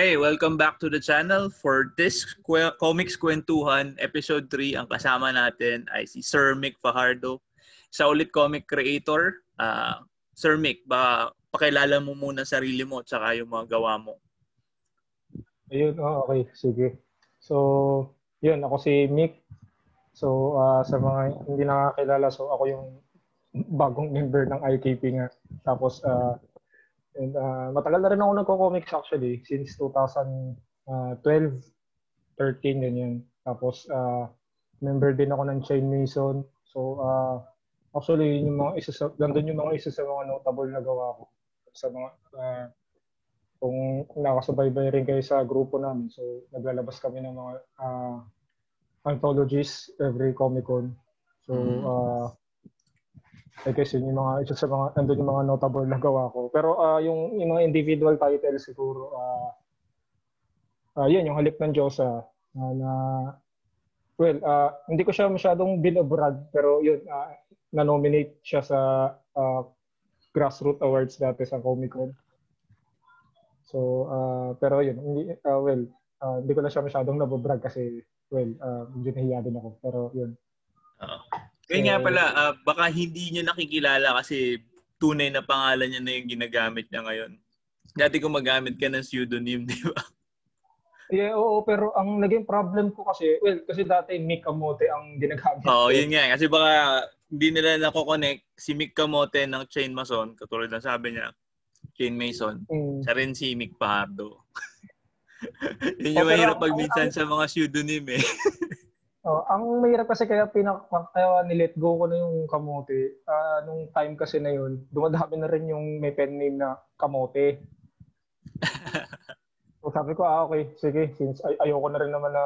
Okay, welcome back to the channel. For this Kwe- Comics Kwentuhan, episode 3, ang kasama natin ay si Sir Mick Fajardo, sa ulit comic creator. Uh, Sir Mick, ba pakilala mo muna sarili mo at saka yung mga gawa mo. Ayun, oh, okay, sige. So, yun, ako si Mick. So, uh, sa mga hindi nakakilala, so ako yung bagong member ng IKP nga. Tapos, uh, And uh, matagal na rin ako nagko-comics actually since 2012, 13 ganyan. Tapos uh, member din ako ng Chain Mason. So uh, actually yung mga isa sa nandun yung mga isa sa mga notable na gawa ko sa mga uh, kung nakasubaybay rin kayo sa grupo namin. So naglalabas kami ng mga uh, anthologies every Comic Con. So uh, I guess yun yung mga, isa sa mga, nandun yung mga notable na gawa ko. Pero uh, yung, yung mga individual titles siguro, uh, uh, yun, yung Halip ng Diyosa, uh, na, well, uh, hindi ko siya masyadong binabrag, pero yun, uh, na-nominate siya sa uh, Grassroot Awards dati sa Comic Con. So, uh, pero yun, hindi, uh, well, uh, hindi ko na siya masyadong nababrag kasi, well, uh, medyo nahiya din ako. Pero yun. Uh, kaya nga pala, uh, baka hindi niya nakikilala kasi tunay na pangalan niya na yung ginagamit niya ngayon. Dati gumagamit ka ng pseudonym, di ba? Yeah, oo, pero ang naging problem ko kasi, well, kasi dati Mick Camote ang ginagamit Oo, oh, yun nga. Kasi baka hindi nila nako-connect si Mick Camote ng Chain Mason, katulad ng sabi niya, Chain Mason. Mm. Siya rin si Mick Pahardo. yun yung oh, mahirap pag minsan sa mga pseudonym eh. Oh, ang mahirap kasi kaya pinak kaya nilet go ko na yung kamote. Uh, nung time kasi na yun, dumadami na rin yung may pen name na kamote. so sabi ko, ah okay, sige, since ay- ayoko na rin naman na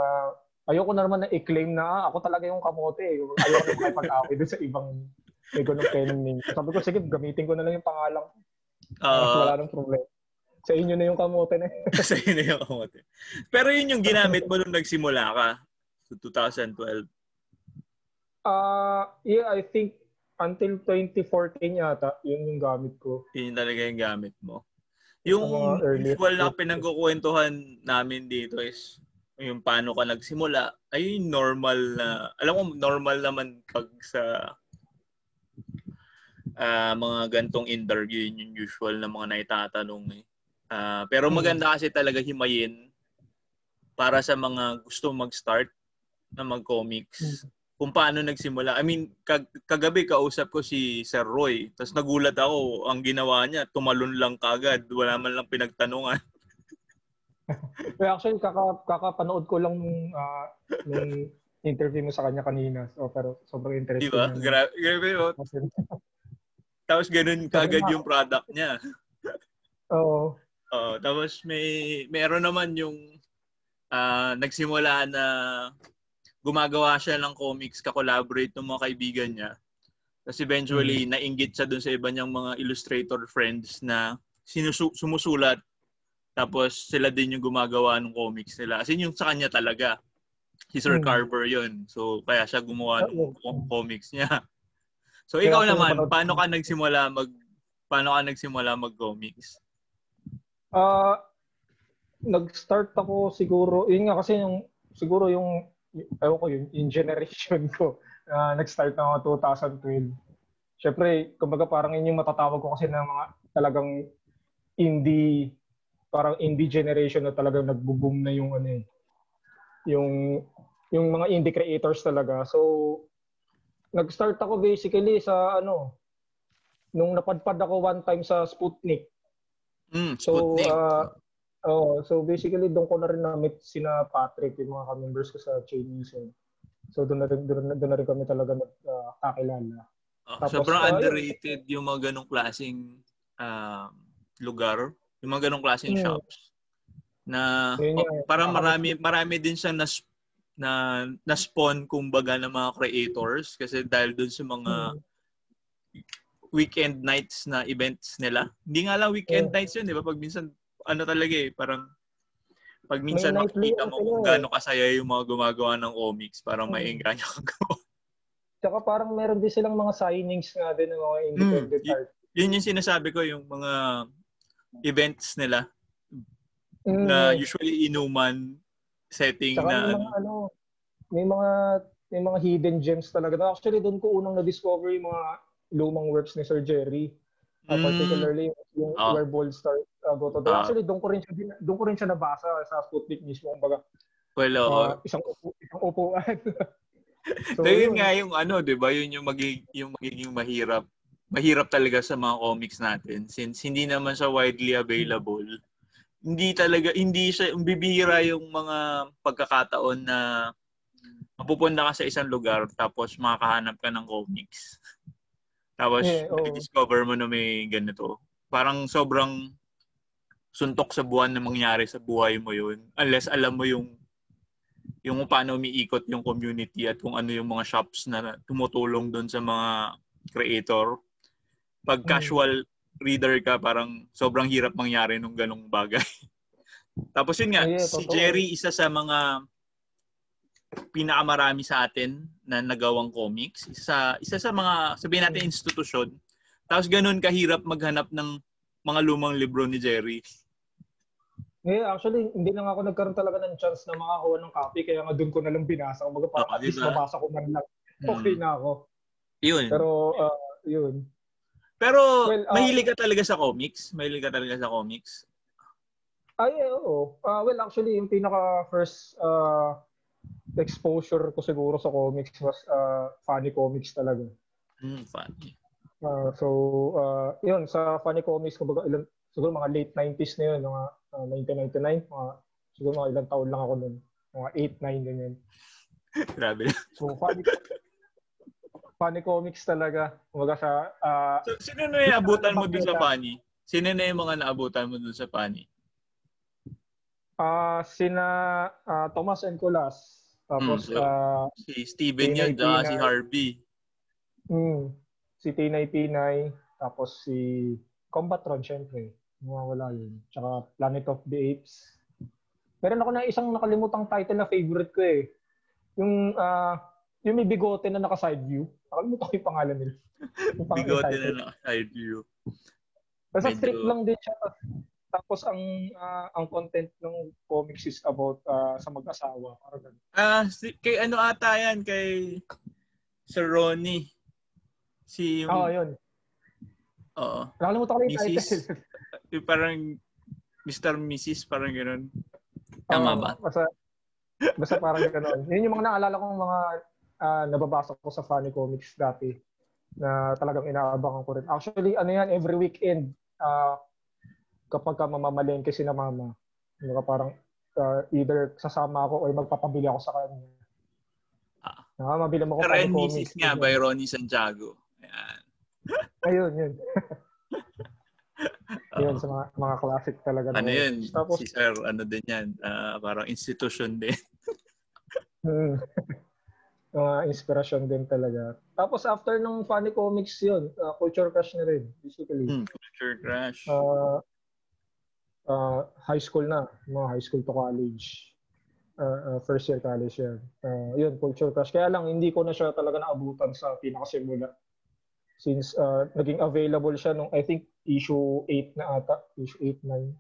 ayoko na naman na i-claim na ah, ako talaga yung kamote. Ayoko na makipag-away doon sa ibang may ganung pen name. So, sabi ko, sige, gamitin ko na lang yung pangalan. Uh, wala nang problema. Sa inyo na yung kamote na. sa inyo na yung kamote. Pero yun yung ginamit mo nung nagsimula ka to 2012? Uh, yeah, I think until 2014 yata, yun yung gamit ko. Yun talaga yung gamit mo. Yung usual na pinagkukwentuhan namin dito is yung paano ka nagsimula, ay normal na, alam mo, normal naman pag sa uh, mga gantong interview, yun yung usual na mga naitatanong eh. Uh, pero hmm. maganda kasi talaga himayin para sa mga gusto mag-start na mag-comics. Hmm. Kung paano nagsimula. I mean, kag- kagabi kausap ko si Sir Roy. Tapos nagulat ako, ang ginawa niya, tumalon lang kagad. Wala man lang pinagtanungan. Well, actually, kaka, kakapanood ko lang nung, uh, nung interview mo sa kanya kanina. So, pero sobrang interesting. Diba? Gra- grabe oh. tapos ganun kagad yung product niya. Oo. Oo. Tapos may meron naman yung uh, nagsimula na gumagawa siya ng comics, ka-collaborate ng mga kaibigan niya. Tapos eventually, mm. nainggit siya dun sa iba niyang mga illustrator friends na sinusu- sumusulat. Tapos sila din yung gumagawa ng comics nila. As in, yung sa kanya talaga. Si Sir mm. Carver yun. So, kaya siya gumawa ng comics niya. So, ikaw naman, paano ka nagsimula mag paano ka nagsimula mag-comics? Uh, nag-start ako siguro, yun nga kasi yung siguro yung ewan ko yun, yung generation ko, uh, nag-start na ako 2012. Siyempre, kumbaga parang yun yung matatawag ko kasi ng mga talagang indie, parang indie generation na talagang nagbo-boom na yung ano eh, yung yung mga indie creators talaga. So, nag-start ako basically sa ano, nung napadpad ako one time sa Sputnik. Mm, Sputnik. So, Oh, so basically doon ko na rin na-meet sina Patrick, yung mga ka-members ko sa Chain Music. So doon na rin, doon, doon na rin kami talaga nagkakilala. Uh, oh, Tapos, sobrang uh, underrated yung mga ganong klaseng uh, lugar, yung mga ganong klaseng hmm. shops na yun, oh, parang marami marami din siyang nas na na-spawn kumbaga ng mga creators kasi dahil doon sa mga hmm. weekend nights na events nila. Hindi nga lang weekend yeah. nights yun, di ba? Pag minsan ano talaga eh, parang pag minsan May makikita mo kung gaano kasaya yung mga gumagawa ng comics, parang hmm. maingganyo kang gawa. Tsaka parang meron din silang mga signings nga din ng mga independent hmm. art. Y- yun yung sinasabi ko, yung mga events nila. mm. na usually inuman setting Saka na may mga, ano, may mga may mga hidden gems talaga. Actually, doon ko unang na-discover yung mga lumang works ni Sir Jerry. Uh, particularly yung oh. Where Bold Star uh, Go to. Uh, Actually, doon ko rin siya doon ko rin siya nabasa sa Sputnik mismo kumbaga. Well, uh, isang upo, isang upuan. so, yun, yun nga yung ano, 'di ba? Yun yung magiging yung magiging mahirap. Mahirap talaga sa mga comics natin since hindi naman siya widely available. Hindi talaga hindi siya bibihira yung mga pagkakataon na mapupunta ka sa isang lugar tapos makakahanap ka ng comics. Tapos yeah, oh. discover mo na may ganito. Parang sobrang suntok sa buwan na mangyari sa buhay mo yun. Unless alam mo yung yung paano umiikot yung community at kung ano yung mga shops na tumutulong doon sa mga creator. Pag hmm. casual reader ka, parang sobrang hirap mangyari nung ganong bagay. Tapos yun nga, yeah, si Jerry, isa sa mga pinakamarami sa atin na nagawang comics. Isa, isa sa mga, sabihin natin, institusyon. Tapos ganun kahirap maghanap ng mga lumang libro ni Jerry. Yeah, actually, hindi lang ako nagkaroon talaga ng chance na makakuha ng copy, kaya nga doon ko na lang binasa. Kumbaga, para oh, at least mabasa ko man lang. Hmm. Okay hmm. na ako. Yun. Pero, uh, yun. Pero, well, uh, mahilig ka talaga sa comics? Mahilig ka talaga sa comics? Ay, oo. Uh, well, actually, yung pinaka first uh, exposure ko siguro sa comics was uh, funny comics talaga. Mm, funny. Uh, so, uh, yun, sa funny comics, kumbaga, ilan, siguro mga late 90s na yun, mga uh, 1999, mga, siguro mga ilang taon lang ako nun. Mga 8, 9, ganyan. Grabe. So, funny, funny comics talaga. Kumbaga sa... Uh, so, sino na yung abutan mo dun sa funny? Sino na yung mga naabutan mo dun sa funny? Ah, uh, sina uh, Thomas and Colas. Tapos, mm, so, uh, si Steven yun, tsaka si Harvey. Mm, si Tinay Pinay, tapos si Combatron, syempre. Mawawala yun. Tsaka Planet of the Apes. Meron ako na isang nakalimutang title na favorite ko eh. Yung, uh, yung may bigote na naka-side view. Nakalimutan ko yung pangalan nila. Yung bigote na naka-side view. Basta Medyo... strip lang din siya. Tapos ang uh, ang content ng comics is about uh, sa mag-asawa. Ah, uh, si, kay ano ata yan kay Sir Ronnie. Si Oo, oh, yun. Oo. Nakalimutan ko yung title. yung parang Mr. Mrs. parang ganoon. Tama uh, ba? Basta, basta parang ganoon. Yun yung mga naalala kong mga uh, nababasa ko sa funny comics dati na talagang inaabangan ko rin. Actually, ano yan, every weekend, uh, kapag ka mamamalengke si na mama, ano parang uh, either sasama ako o magpapabili ako sa kanya. Ah. Ah, mabili mo ko Ren Mrs. nga by Ronnie Santiago. Ayan. Ayun, yun. yun, sa mga, mga classic talaga. Ano yun? Tapos, si Sir, ano din yan? Uh, parang institution din. mm. mga inspirasyon din talaga. Tapos after ng funny comics yun, uh, culture crush na rin, basically. Hmm, culture crush. Uh, uh, high school na, mga high school to college. Uh, uh, first year college yan. Uh, yun, culture crush. Kaya lang, hindi ko na siya talaga naabutan sa pinakasimula. Since uh, naging available siya nung, I think, issue 8 na ata. Issue 8, 9.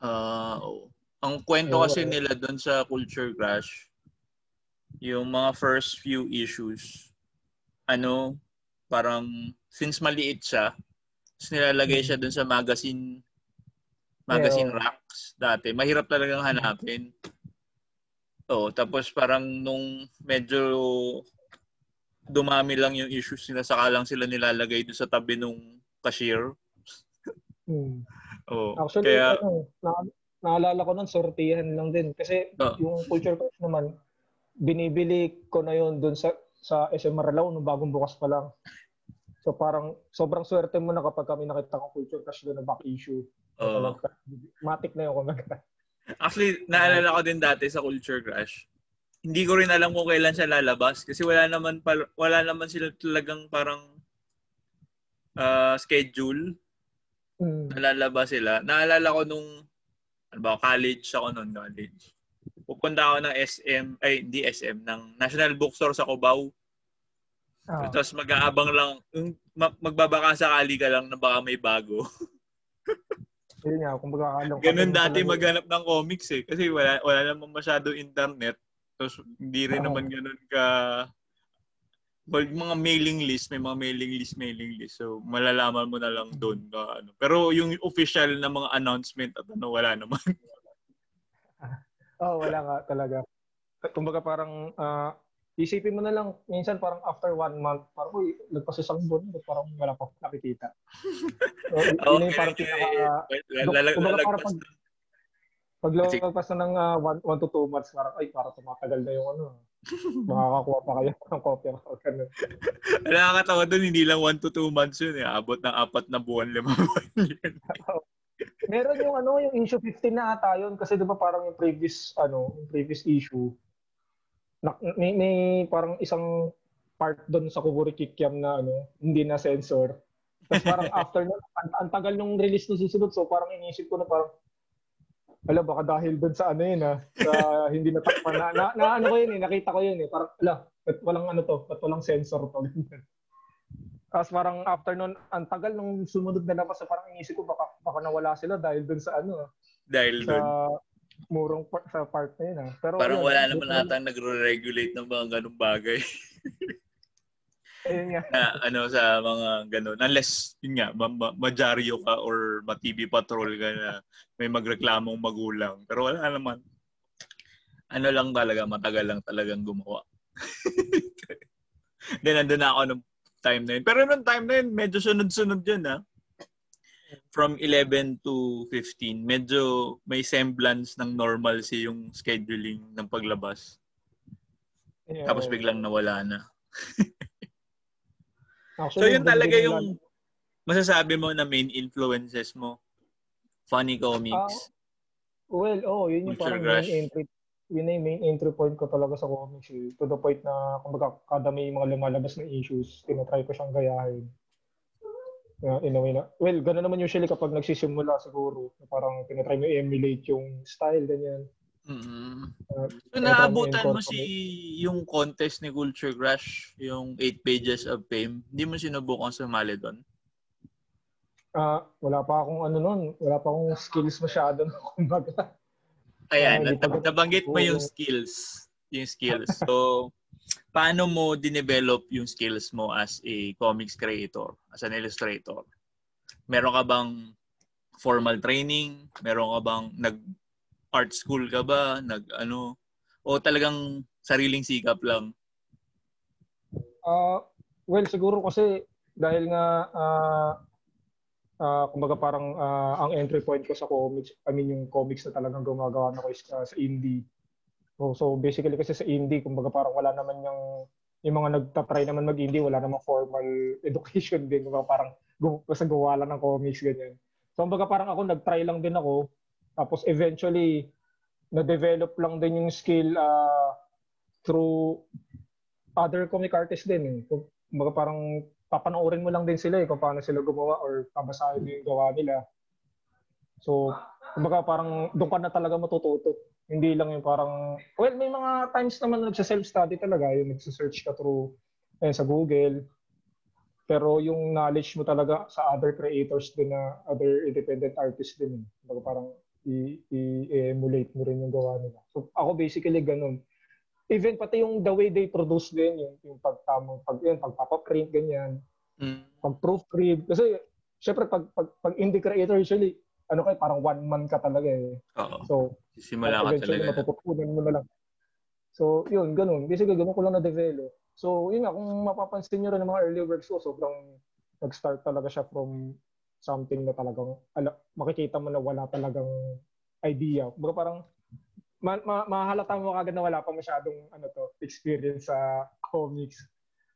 Uh, oh. Ang kwento kasi nila doon sa Culture Crush, yung mga first few issues, ano, parang, since maliit siya, nilalagay siya doon sa magazine magazine yeah. racks dati. Mahirap talagang hanapin. Oh, tapos parang nung medyo dumami lang yung issues nila, saka lang sila nilalagay doon sa tabi nung cashier. Hmm. Oh, Actually, kaya, ano, na, naalala ko nun, sortihan lang din. Kasi oh. yung culture class naman, binibili ko na yun doon sa sa SM Maralaw nung bagong bukas pa lang. So parang sobrang swerte mo na kapag kami nakita ko culture clash doon na back issue. Uh, Matic na yun kumbaga. Actually, naalala ko din dati sa Culture Crash. Hindi ko rin alam kung kailan siya lalabas kasi wala naman pal- wala naman sila talagang parang uh, schedule mm. na lalabas sila. Naalala ko nung ano ba, college ako noon, college. Pupunta ako ng SM, ay hindi SM, ng National Bookstore sa Cubao. Oh. Tapos mag-aabang lang, magbabaka sakali ka lang na baka may bago. Yun nga, kumbaga alam Ganun dati maghanap ng comics eh. Kasi wala, wala naman masyado internet. Tapos hindi rin naman ganun ka well, mga mailing list, may mga mailing list, mailing list. So, malalaman mo na lang doon. Na, ano. Pero yung official na mga announcement at ano, wala naman. oh, wala nga talaga. Kumbaga parang uh, isipin mo na lang, minsan parang after one month, parang, uy, nagpas isang buwan, parang wala pa nakikita. So, yun okay, yung parang pinaka, uh, kumbaga parang pag, pag lagpas na ng 1 uh, one, one to 2 months, parang, ay, parang tumatagal na yung ano, Makakakuha pa kayo ng kopya ko. Ganun. Nakakatawa doon, hindi lang 1 to 2 months yun. Eh. Abot ng apat na buwan, lima buwan yun. Meron yung ano, yung issue 15 na ata yun kasi 'di ba parang yung previous ano, yung previous issue na, may, may parang isang part doon sa Kuburi Kikiam na ano, hindi na sensor. Tapos parang after nun, ang, ang tagal nung release ng susunod so parang inisip ko na parang ala baka dahil doon sa ano yun ha, ah, sa hindi natakpan na, na, na ano ko yun eh, nakita ko yun eh, parang ala, ba't walang ano to, ba't walang sensor to. Tapos parang after nun, ang tagal nung sumunod na labas, parang inisip ko baka, baka nawala sila dahil doon sa ano. Ah, dahil sa, dun. Murong part, sa part na yun. Ha. Ah. Pero, parang yun, wala naman ata nagre-regulate ng mga ganung bagay. Ayun nga. na, ano sa mga ganun. Unless, yun nga, ma- majaryo ka or ma-TV patrol ka na may magreklamong magulang. Pero wala naman. Ano lang talaga, matagal lang talagang gumawa. Then, nandun na ako nung time na yun. Pero nung time na yun, medyo sunod-sunod yun, ha? From 11 to 15, medyo may semblance ng normalcy yung scheduling ng paglabas. Yeah. Tapos biglang nawala na. Actually, so yun talaga yung masasabi mo na main influences mo. Funny comics. Uh, well, oh, yun yung parang main entry yun yung main entry point ko talaga sa comics eh. To the point na, kumbaga, kada may mga lumalabas na issues, tinatry ko siyang gayahin. Uh, in a way na, well, gano'n naman usually kapag nagsisimula siguro, parang tinatry mo i-emulate yung style, ganyan. Mm-hmm. Uh, so, naabutan mo si yung contest ni Culture Crush, yung 8 pages of fame. Hindi mo sinubukan sumali doon? Ah, uh, wala pa akong ano noon, wala pa akong skills masyado kumbaga. Ayan, uh, nab- nabanggit mo yung skills, yung skills. So, paano mo dinevelop yung skills mo as a comics creator, as an illustrator? Meron ka bang formal training? Meron ka bang nag art school ka ba? Nag ano? O talagang sariling sikap lang? Uh, well, siguro kasi dahil nga uh, uh, kumbaga parang uh, ang entry point ko sa comics, I mean yung comics na talagang gumagawa na ko is uh, sa indie. So, so basically kasi sa indie, kumbaga parang wala naman yung yung mga nagtatry naman mag-indie, wala namang formal education din. Kumbaga parang basta gawa lang ng comics, ganyan. So, kumbaga parang ako, nag-try lang din ako tapos eventually, na-develop lang din yung skill uh, through other comic artists din. Eh. Kumbaga parang papanoorin mo lang din sila eh kung paano sila gumawa or pabasahin mo yung gawa nila. So, kumbaga parang doon ka na talaga matututo. Hindi lang yung parang, well, may mga times naman na nagsa-self-study talaga, yung nagsa-search ka through eh, sa Google. Pero yung knowledge mo talaga sa other creators din na other independent artists din. Eh. Kumbaga parang i-emulate mo rin yung gawa nila. So ako basically ganun. Even pati yung the way they produce din, yung, yung pagtamang pag yun, pagpapaprint, ganyan. Mm. Pag proofread. Kasi syempre pag, pag, pag indie creator usually, ano kay parang one man ka talaga eh. Oo. So, simula ka talaga. Matututunan mo na lang. So, yun, ganun. Basically, ganun ko lang na-develop. So, yun nga, kung mapapansin nyo rin ng mga early works ko, sobrang nag-start talaga siya from something na talagang ala, makikita mo na wala talagang idea. Baga parang ma- ma- mahalata mo kagad na wala pa masyadong ano to experience sa comics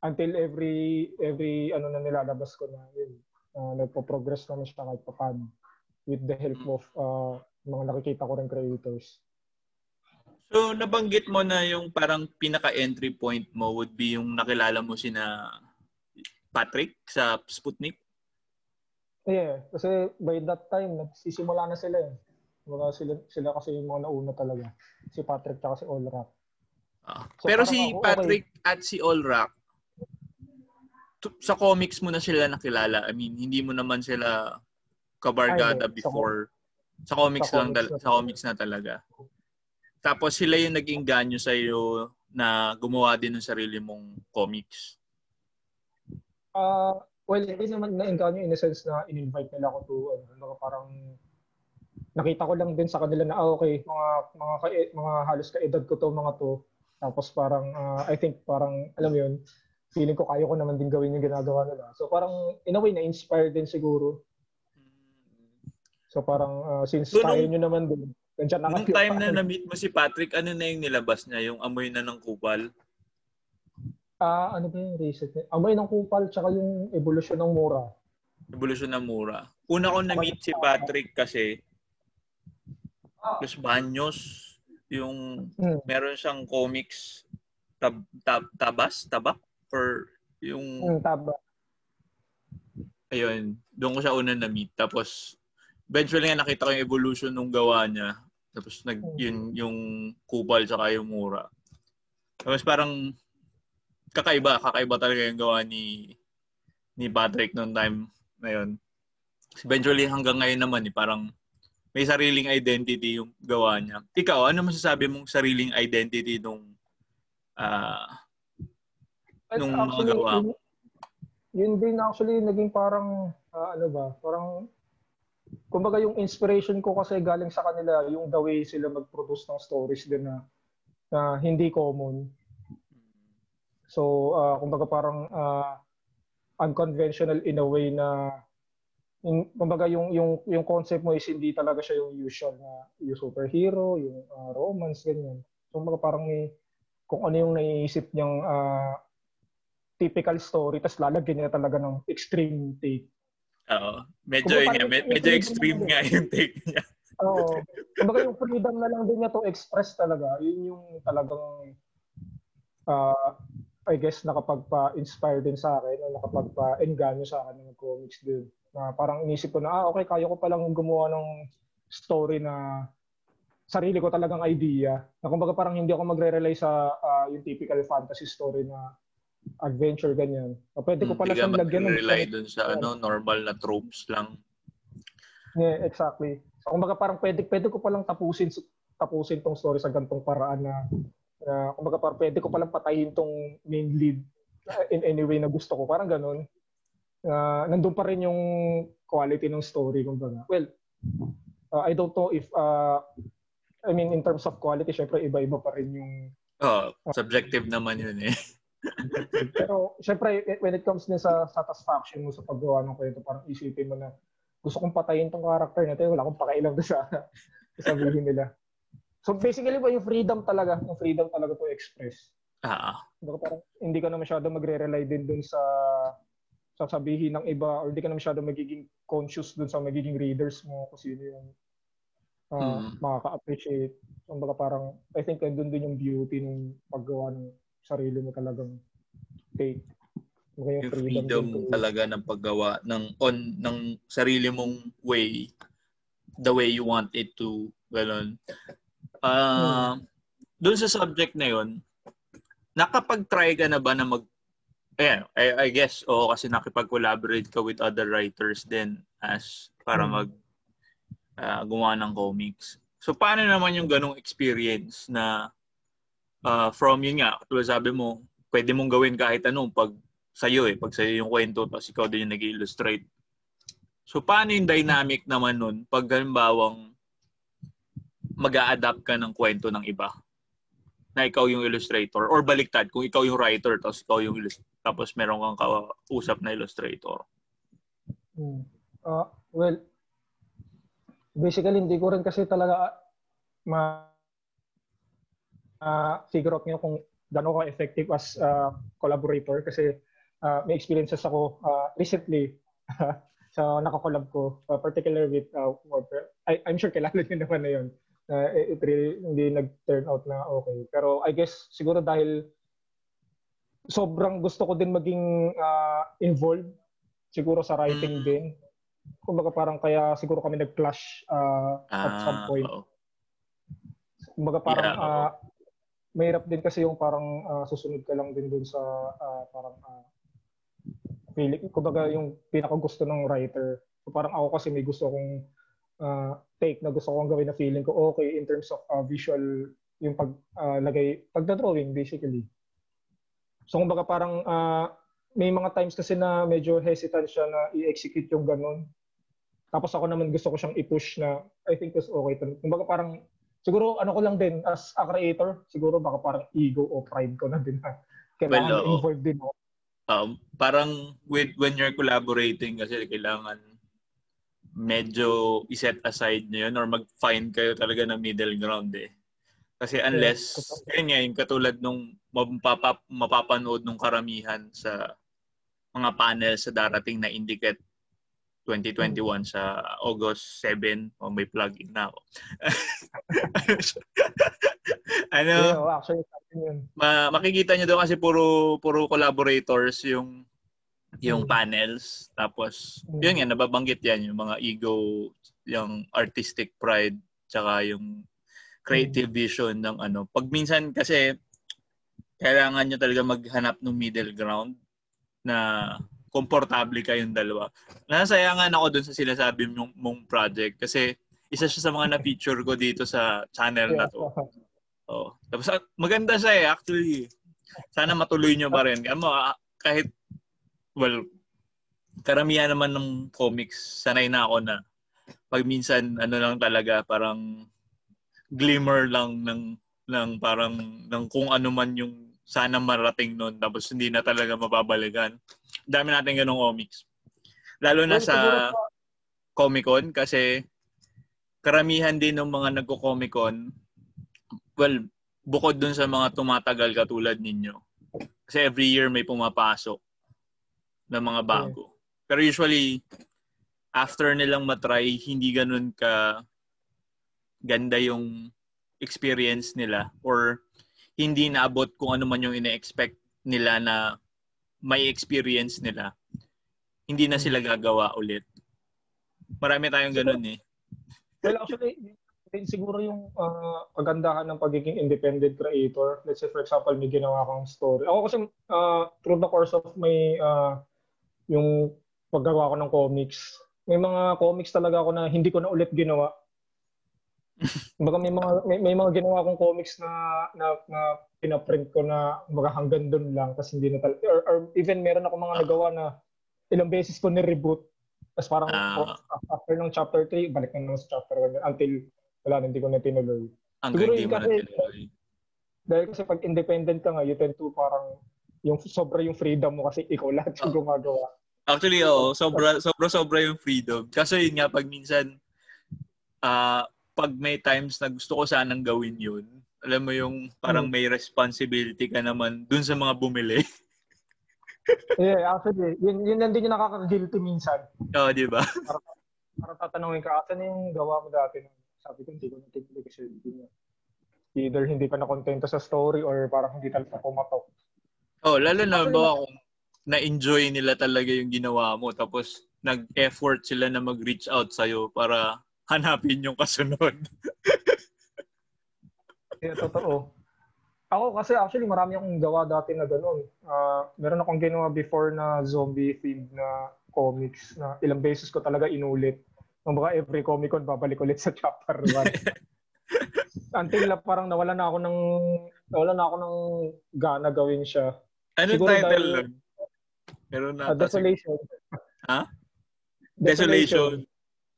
until every every ano na nilalabas ko na yun uh, nagpo-progress naman siya kahit paano with the help of uh, mga nakikita ko rin creators. So, nabanggit mo na yung parang pinaka-entry point mo would be yung nakilala mo si na Patrick sa Sputnik? Yeah, kasi by that time, nagsisimula na sila eh. Mga sila, sila kasi yung mga nauna talaga. Si Patrick at si Allrock. Ah. So, Pero si ako, Patrick okay. at si Allrock, sa comics mo na sila nakilala. I mean, hindi mo naman sila kabargada Ay, before Sa comics, sa lang, comics sa comics na talaga. Tapos sila yung naging ganyo sa iyo na gumawa din ng sarili mong comics. Uh, well, hindi naman na-encounter in a sense na in-invite nila ako to, ano, parang nakita ko lang din sa kanila na, ah, okay, mga, mga, ka, mga halos kaedad ko to, mga to. Tapos parang, uh, I think parang, alam mo yun, feeling ko kaya ko naman din gawin yung ginagawa nila. So parang, in a way, na-inspire din siguro. So parang, uh, since so, kaya nung, nyo naman din, nandiyan na Nung time na na-meet mo si Patrick, ano na yung nilabas niya? Yung amoy na ng kupal? Ah, uh, ano ba yung recent? Amoy ng kupal, tsaka yung evolution ng mura. Evolution ng mura. Una ko na-meet si Patrick kasi Los Baños, yung hmm. meron siyang comics tab, tab, tabas, tabak or yung hmm, taba. Ayun, doon ko siya una na meet tapos eventually nga nakita ko yung evolution ng gawa niya. Tapos nag hmm. yun yung kupal tsaka yung mura. Tapos parang kakaiba, kakaiba talaga yung gawa ni ni Patrick noong time na yun. Eventually hanggang ngayon naman eh, parang may sariling identity yung gawa niya. Ikaw, ano masasabi mong sariling identity nung uh, nung actually, gawa? Yun, yun din actually naging parang uh, ano ba, parang kumbaga yung inspiration ko kasi galing sa kanila yung the way sila mag-produce ng stories din na, na hindi common. So, uh, kumbaga parang uh, unconventional in a way na yung, kumbaga yung yung yung concept mo is hindi talaga siya yung usual na yung superhero, yung uh, romance ganyan. So kumbaga parang may kung ano yung naiisip niyang uh, typical story tapos lalagyan niya talaga ng extreme take. Oo. Medyo yun, med- medyo extreme nga yung take niya. Oo. Kumbaga yung freedom na lang din niya to express talaga. Yun yung talagang uh, I guess nakapagpa-inspire din sa akin o nakapagpa-enganyo sa akin ng comics din na parang inisip ko na, ah, okay, kaya ko palang gumawa ng story na sarili ko talagang idea. Na kumbaga parang hindi ako magre-rely sa uh, yung typical fantasy story na adventure ganyan. O pwede ko pala siyang lagyan ng rely dun sa ano normal na tropes lang. Yeah, exactly. So, kumbaga parang pwede pwede ko palang tapusin tapusin tong story sa gantong paraan na na kumbaga parang pwede ko palang patayin tong main lead in any way na gusto ko. Parang ganun uh, nandun pa rin yung quality ng story kumbaga. Well, uh, I don't know if uh, I mean in terms of quality syempre iba-iba pa rin yung Oh, subjective uh, naman yun eh. Pero syempre when it comes din sa satisfaction mo sa paggawa ng kwento, parang isipin mo na gusto kong patayin tong character na to, wala akong pakialam sa sabihin nila. So basically ba yung freedom talaga, yung freedom talaga to express. Ah. Uh-huh. parang hindi ka na masyado magre-rely din dun sa sasabihin ng iba or di ka na masyado magiging conscious dun sa magiging readers mo kung sino yung uh, hmm. makaka-appreciate. Kumbaga parang, I think doon din yung beauty ng paggawa ng sarili mo talagang take. Kumbaga yung, freedom, freedom talaga ng paggawa ng on ng sarili mong way the way you want it to ganun. Uh, hmm. Doon sa subject na yon nakapag-try ka na ba na mag Ayan, I, I guess, oo, kasi nakipag-collaborate ka with other writers din as para hmm. mag uh, gumawa ng comics. So, paano naman yung ganong experience na uh, from yun nga, tulad sabi mo, pwede mong gawin kahit anong pag sa'yo eh, pag sa'yo yung kwento, tapos ikaw din yung nag-illustrate. So, paano yung dynamic naman nun pag halimbawang mag adapt ka ng kwento ng iba? na ikaw yung illustrator or baliktad kung ikaw yung writer tapos ikaw yung tapos meron kang kausap na illustrator. Uh, well, basically hindi ko rin kasi talaga ma uh, figure out niyo kung gaano ka effective as uh, collaborator kasi uh, may experiences ako uh, recently sa nakakollab ko uh, particularly with uh, I, I'm sure kilala niyo naman na yun uh, it really hindi nag-turn out na okay. Pero I guess siguro dahil sobrang gusto ko din maging uh, involved siguro sa writing mm. din. Kumbaga parang kaya siguro kami nag-clash uh, ah, at some point. Oh. Kumbaga parang yeah, oh. uh, mahirap din kasi yung parang uh, susunod ka lang din dun sa uh, parang uh, feeling. Kumbaga yung pinaka gusto ng writer. So parang ako kasi may gusto kong uh, take na gusto kong gawin na feeling ko okay in terms of uh, visual yung pag uh, pagda-drawing basically. So kumbaga parang uh, may mga times kasi na medyo hesitant siya na i-execute yung ganun. Tapos ako naman gusto ko siyang i-push na I think was okay. Kumbaga parang siguro ano ko lang din as a creator, siguro baka parang ego o pride ko na din kailangan well, uh, involved din ako. Um, parang with when you're collaborating kasi kailangan medyo iset aside nyo yun or mag-find kayo talaga ng middle ground eh. Kasi unless, yun nga, yung katulad nung mapapa, mapapanood nung karamihan sa mga panel sa darating na Indicate 2021 sa August 7 o oh, may plug-in na ako. ano? Yeah, actually, ma- makikita nyo doon kasi puro puro collaborators yung yung hmm. panels. Tapos, hmm. yun nga, nababanggit yan, yung mga ego, yung artistic pride, tsaka yung creative hmm. vision ng ano. Pag minsan kasi, kailangan nyo talaga maghanap ng middle ground na komportable kayong dalawa. Nasayangan ako dun sa sinasabi mong, mong project kasi isa siya sa mga na-feature ko dito sa channel na to. Oh. Tapos maganda siya eh, actually. Sana matuloy nyo pa rin. Ano, kahit well, karamihan naman ng comics, sanay na ako na pag minsan ano lang talaga parang glimmer lang ng ng parang ng kung ano man yung sana marating noon tapos hindi na talaga mababalikan. Dami natin ganung comics. Lalo na sa Comic Con kasi karamihan din ng mga nagko-Comic Con well, bukod dun sa mga tumatagal katulad ninyo. Kasi every year may pumapasok ng mga bago. Pero usually, after nilang matry, hindi ganun ka ganda yung experience nila or hindi naabot kung ano man yung ina-expect nila na may experience nila. Hindi na sila gagawa ulit. Marami tayong ganun eh. Well, actually, siguro yung uh, kagandahan ng pagiging independent creator. Let's say, for example, may ginawa kang story. Ako kasi, uh, through the course of my uh, yung paggagawa ko ng comics. May mga comics talaga ako na hindi ko na ulit ginawa. Kumbaga may mga may, may mga ginawa akong comics na na, na pinaprint ko na mga hanggang doon lang kasi hindi na talaga or, or even meron ako mga nagawa na ilang beses ko ni-reboot tapos parang uh, after ng chapter 3 balik na naman sa chapter 1 until wala na hindi ko na tinuloy. Siguro hindi kasi, na tinuloy. Dahil kasi pag independent ka nga, you tend to parang yung sobra yung freedom mo kasi ikaw lahat yung oh. gumagawa. Actually, oo. Sobra, sobra, sobra yung freedom. Kasi yun nga, pag minsan, uh, pag may times na gusto ko sanang gawin yun, alam mo yung parang hmm. may responsibility ka naman dun sa mga bumili. yeah, actually, yun, yun lang din yung nakaka-guilty minsan. Oo, oh, di ba? Para, para tatanungin ka, asan yung gawa mo dati? Sabi ko, hindi ko natindig kasi hindi niya. Either hindi ka na-contento sa story or parang hindi talaga pumatok. Oh, lalo na ba kung na-enjoy nila talaga yung ginawa mo tapos nag-effort sila na mag-reach out sa'yo para hanapin yung kasunod. yeah, totoo. Ako kasi actually marami akong gawa dati na ganun. Uh, meron akong ginawa before na zombie themed na comics na ilang beses ko talaga inulit. Nung baka every Comic Con babalik ulit sa chapter 1. Until na parang nawala na ako ng nawala na ako ng gana gawin siya. Ano Siguro title dahil, Meron na. Uh, desolation. Ha? Desolation.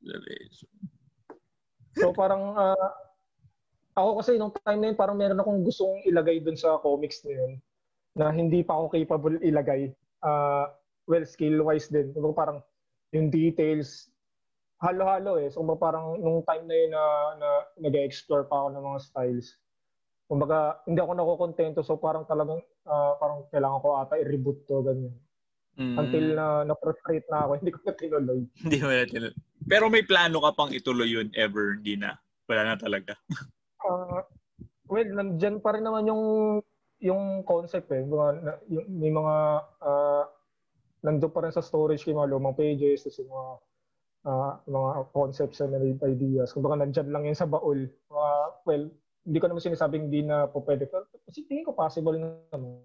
Desolation. So parang uh, ako kasi nung time na yun parang meron akong gustong ilagay dun sa comics na yun na hindi pa ako capable ilagay. Uh, well, skill-wise din. Kung parang yung details, halo-halo eh. So parang nung time na yun na, na nag-explore pa ako ng mga styles. Kumbaga, hindi ako nakokontento. So parang talagang, uh, parang kailangan ko ata i-reboot to, ganyan. Mm. Until na na-frustrate na ako, hindi ko na tinuloy. hindi mo na tinuloy. Pero may plano ka pang ituloy yun ever? Hindi na? Wala na talaga? uh, well, nandyan pa rin naman yung yung concept eh. Mga, yung, may mga uh, nandun pa rin sa storage yung mga lumang pages, tapos yung mga uh, mga concepts and ideas. Kung baka nandyan lang yun sa baul. Uh, well, hindi ko naman sinasabing hindi na po pwede. Pero kasi tingin ko possible naman.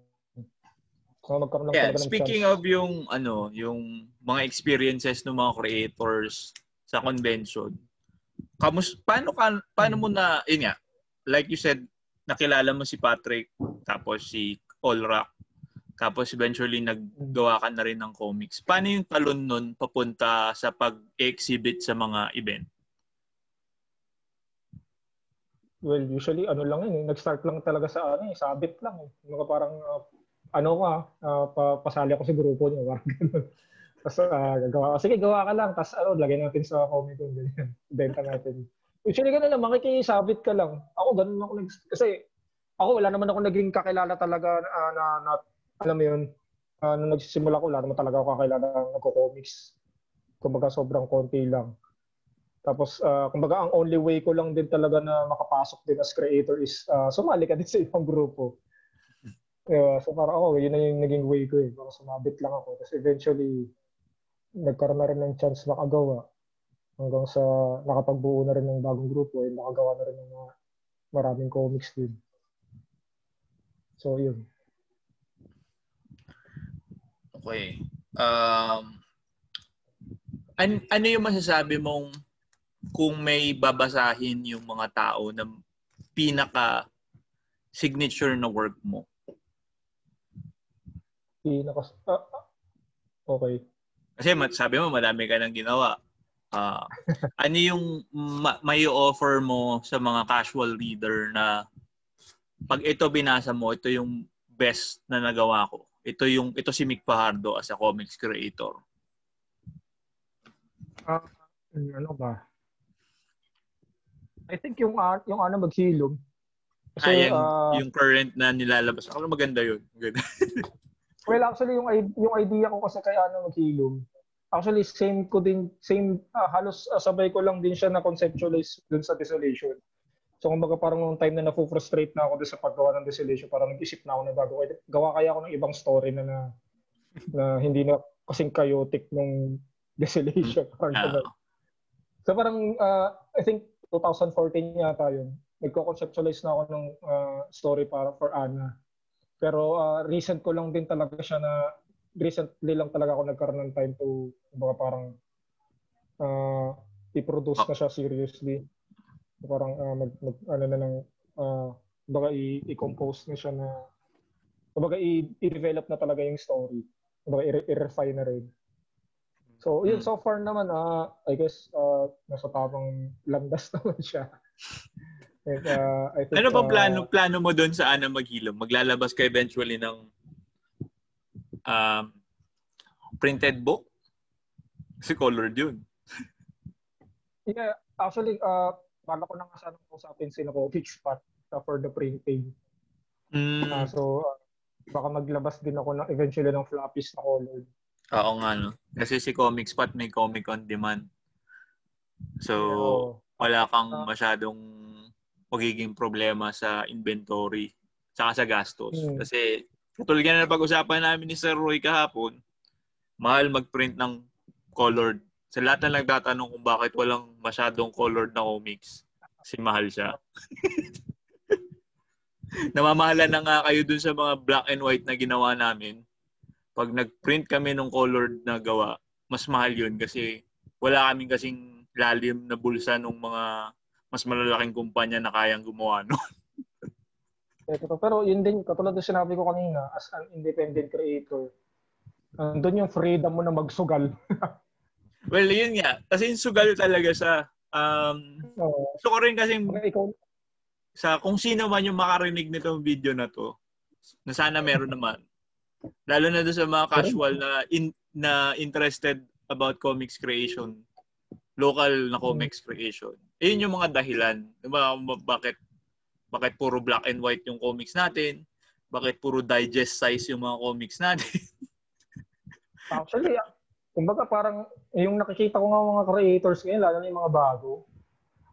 So, magkaroon yeah, speaking chance. of yung ano, yung mga experiences ng mga creators sa convention. kamus paano ka paano mo na yun nga, like you said, nakilala mo si Patrick, tapos si Allrock, tapos eventually naggawa ka na rin ng comics. Paano yung talon nun papunta sa pag-exhibit sa mga event? Well, usually ano lang yun, eh. nag-start lang talaga sa ano, eh, sabit lang eh. Mga parang uh, ano ka, uh, pa, pasali ako sa grupo niyo, parang ganun. Tapos uh, gagawa ko, sige gawa ka lang, tapos ano, lagay natin sa comic con, ganyan. Benta natin. Usually ganun lang, makikisabit ka lang. Ako ganun ako nag kasi ako wala naman ako naging kakilala talaga uh, na, na, alam mo yun, uh, nung nagsisimula ko, wala naman talaga ako kakilala ng nagko-comics. Kumbaga sobrang konti lang. Tapos, uh, kumbaga, ang only way ko lang din talaga na makapasok din as creator is uh, sumali ka din sa ibang grupo. Uh, so, parang ako, oh, yun na yung naging way ko eh. Parang sumabit lang ako. Tapos eventually, nagkaroon na rin ng chance makagawa. Hanggang sa nakapagbuo na rin ng bagong grupo, eh, nakagawa na rin ng mga maraming comics din. So, yun. Okay. Um, an- ano yung masasabi mong kung may babasahin yung mga tao na pinaka signature na work mo? Pinaka uh, okay. Kasi sabi mo madami ka nang ginawa. Uh, ano yung ma- may offer mo sa mga casual reader na pag ito binasa mo, ito yung best na nagawa ko. Ito yung ito si Mick Fajardo as a comics creator. Uh, ano ba? I think yung yung ano maghilom. Kasi, ah, yung, uh, yung current na nilalabas. Ako maganda yun. Good. well, actually, yung, yung idea ko kasi kay ano maghilom, actually, same ko din, same, uh, halos uh, sabay ko lang din siya na conceptualize dun sa Desolation. So, kumbaga parang nung time na na-frustrate na ako dun sa paggawa ng Desolation, parang nag-isip na ako na bago. Gawa kaya ako ng ibang story na na, na hindi na kasing chaotic ng Desolation. Parang uh, So, parang, uh, I think, 2014 yata yun. Nagko-conceptualize na ako ng uh, story para for Anna. Pero uh, recent ko lang din talaga siya na recently lang talaga ako nagkaroon ng time to baka parang uh, i-produce na siya seriously. Parang uh, mag, mag ano na lang uh, baka i-compose na siya na baka i-develop na talaga yung story. Baka i-refine na rin. So, yun, hmm. so far naman, uh, I guess, uh, nasa tamang landas naman siya. And, uh, I think, ano ba uh, plano, plano mo doon sa Ana Maghilom? Maglalabas ka eventually ng um, printed book? Kasi colored yun. yeah, actually, uh, paano ko na nga sana usapin sila ko, fix spot uh, for the printing. Mm. Uh, so, uh, baka maglabas din ako ng eventually ng floppies na colored. Oo nga, no? Kasi si Comic Spot may Comic on Demand. So, wala kang ah. masyadong magiging problema sa inventory saka sa gastos. Hmm. Kasi, katulad na pag-usapan namin ni Sir Roy kahapon, mahal mag-print ng colored. Sa lahat na nagtatanong kung bakit walang masyadong colored na comics, si mahal siya. Namamahala na nga kayo dun sa mga black and white na ginawa namin pag nag-print kami ng colored na gawa, mas mahal yun kasi wala kaming kasing lalim na bulsa ng mga mas malalaking kumpanya na kayang gumawa no. Pero yun din, katulad ng sinabi ko kanina, as an independent creator, doon yung freedom mo na magsugal. well, yun nga. Kasi yung sugal talaga sa um, oh. gusto ko rin kasi ikaw, sa kung sino man yung makarinig nitong video na to, na sana meron naman, Lalo na doon sa mga casual na in, na interested about comics creation. Local na comics creation. Ayun yung mga dahilan. Diba, bakit bakit puro black and white yung comics natin? Bakit puro digest size yung mga comics natin? Actually, kumbaga parang yung nakikita ko nga mga creators ngayon, lalo na yung mga bago,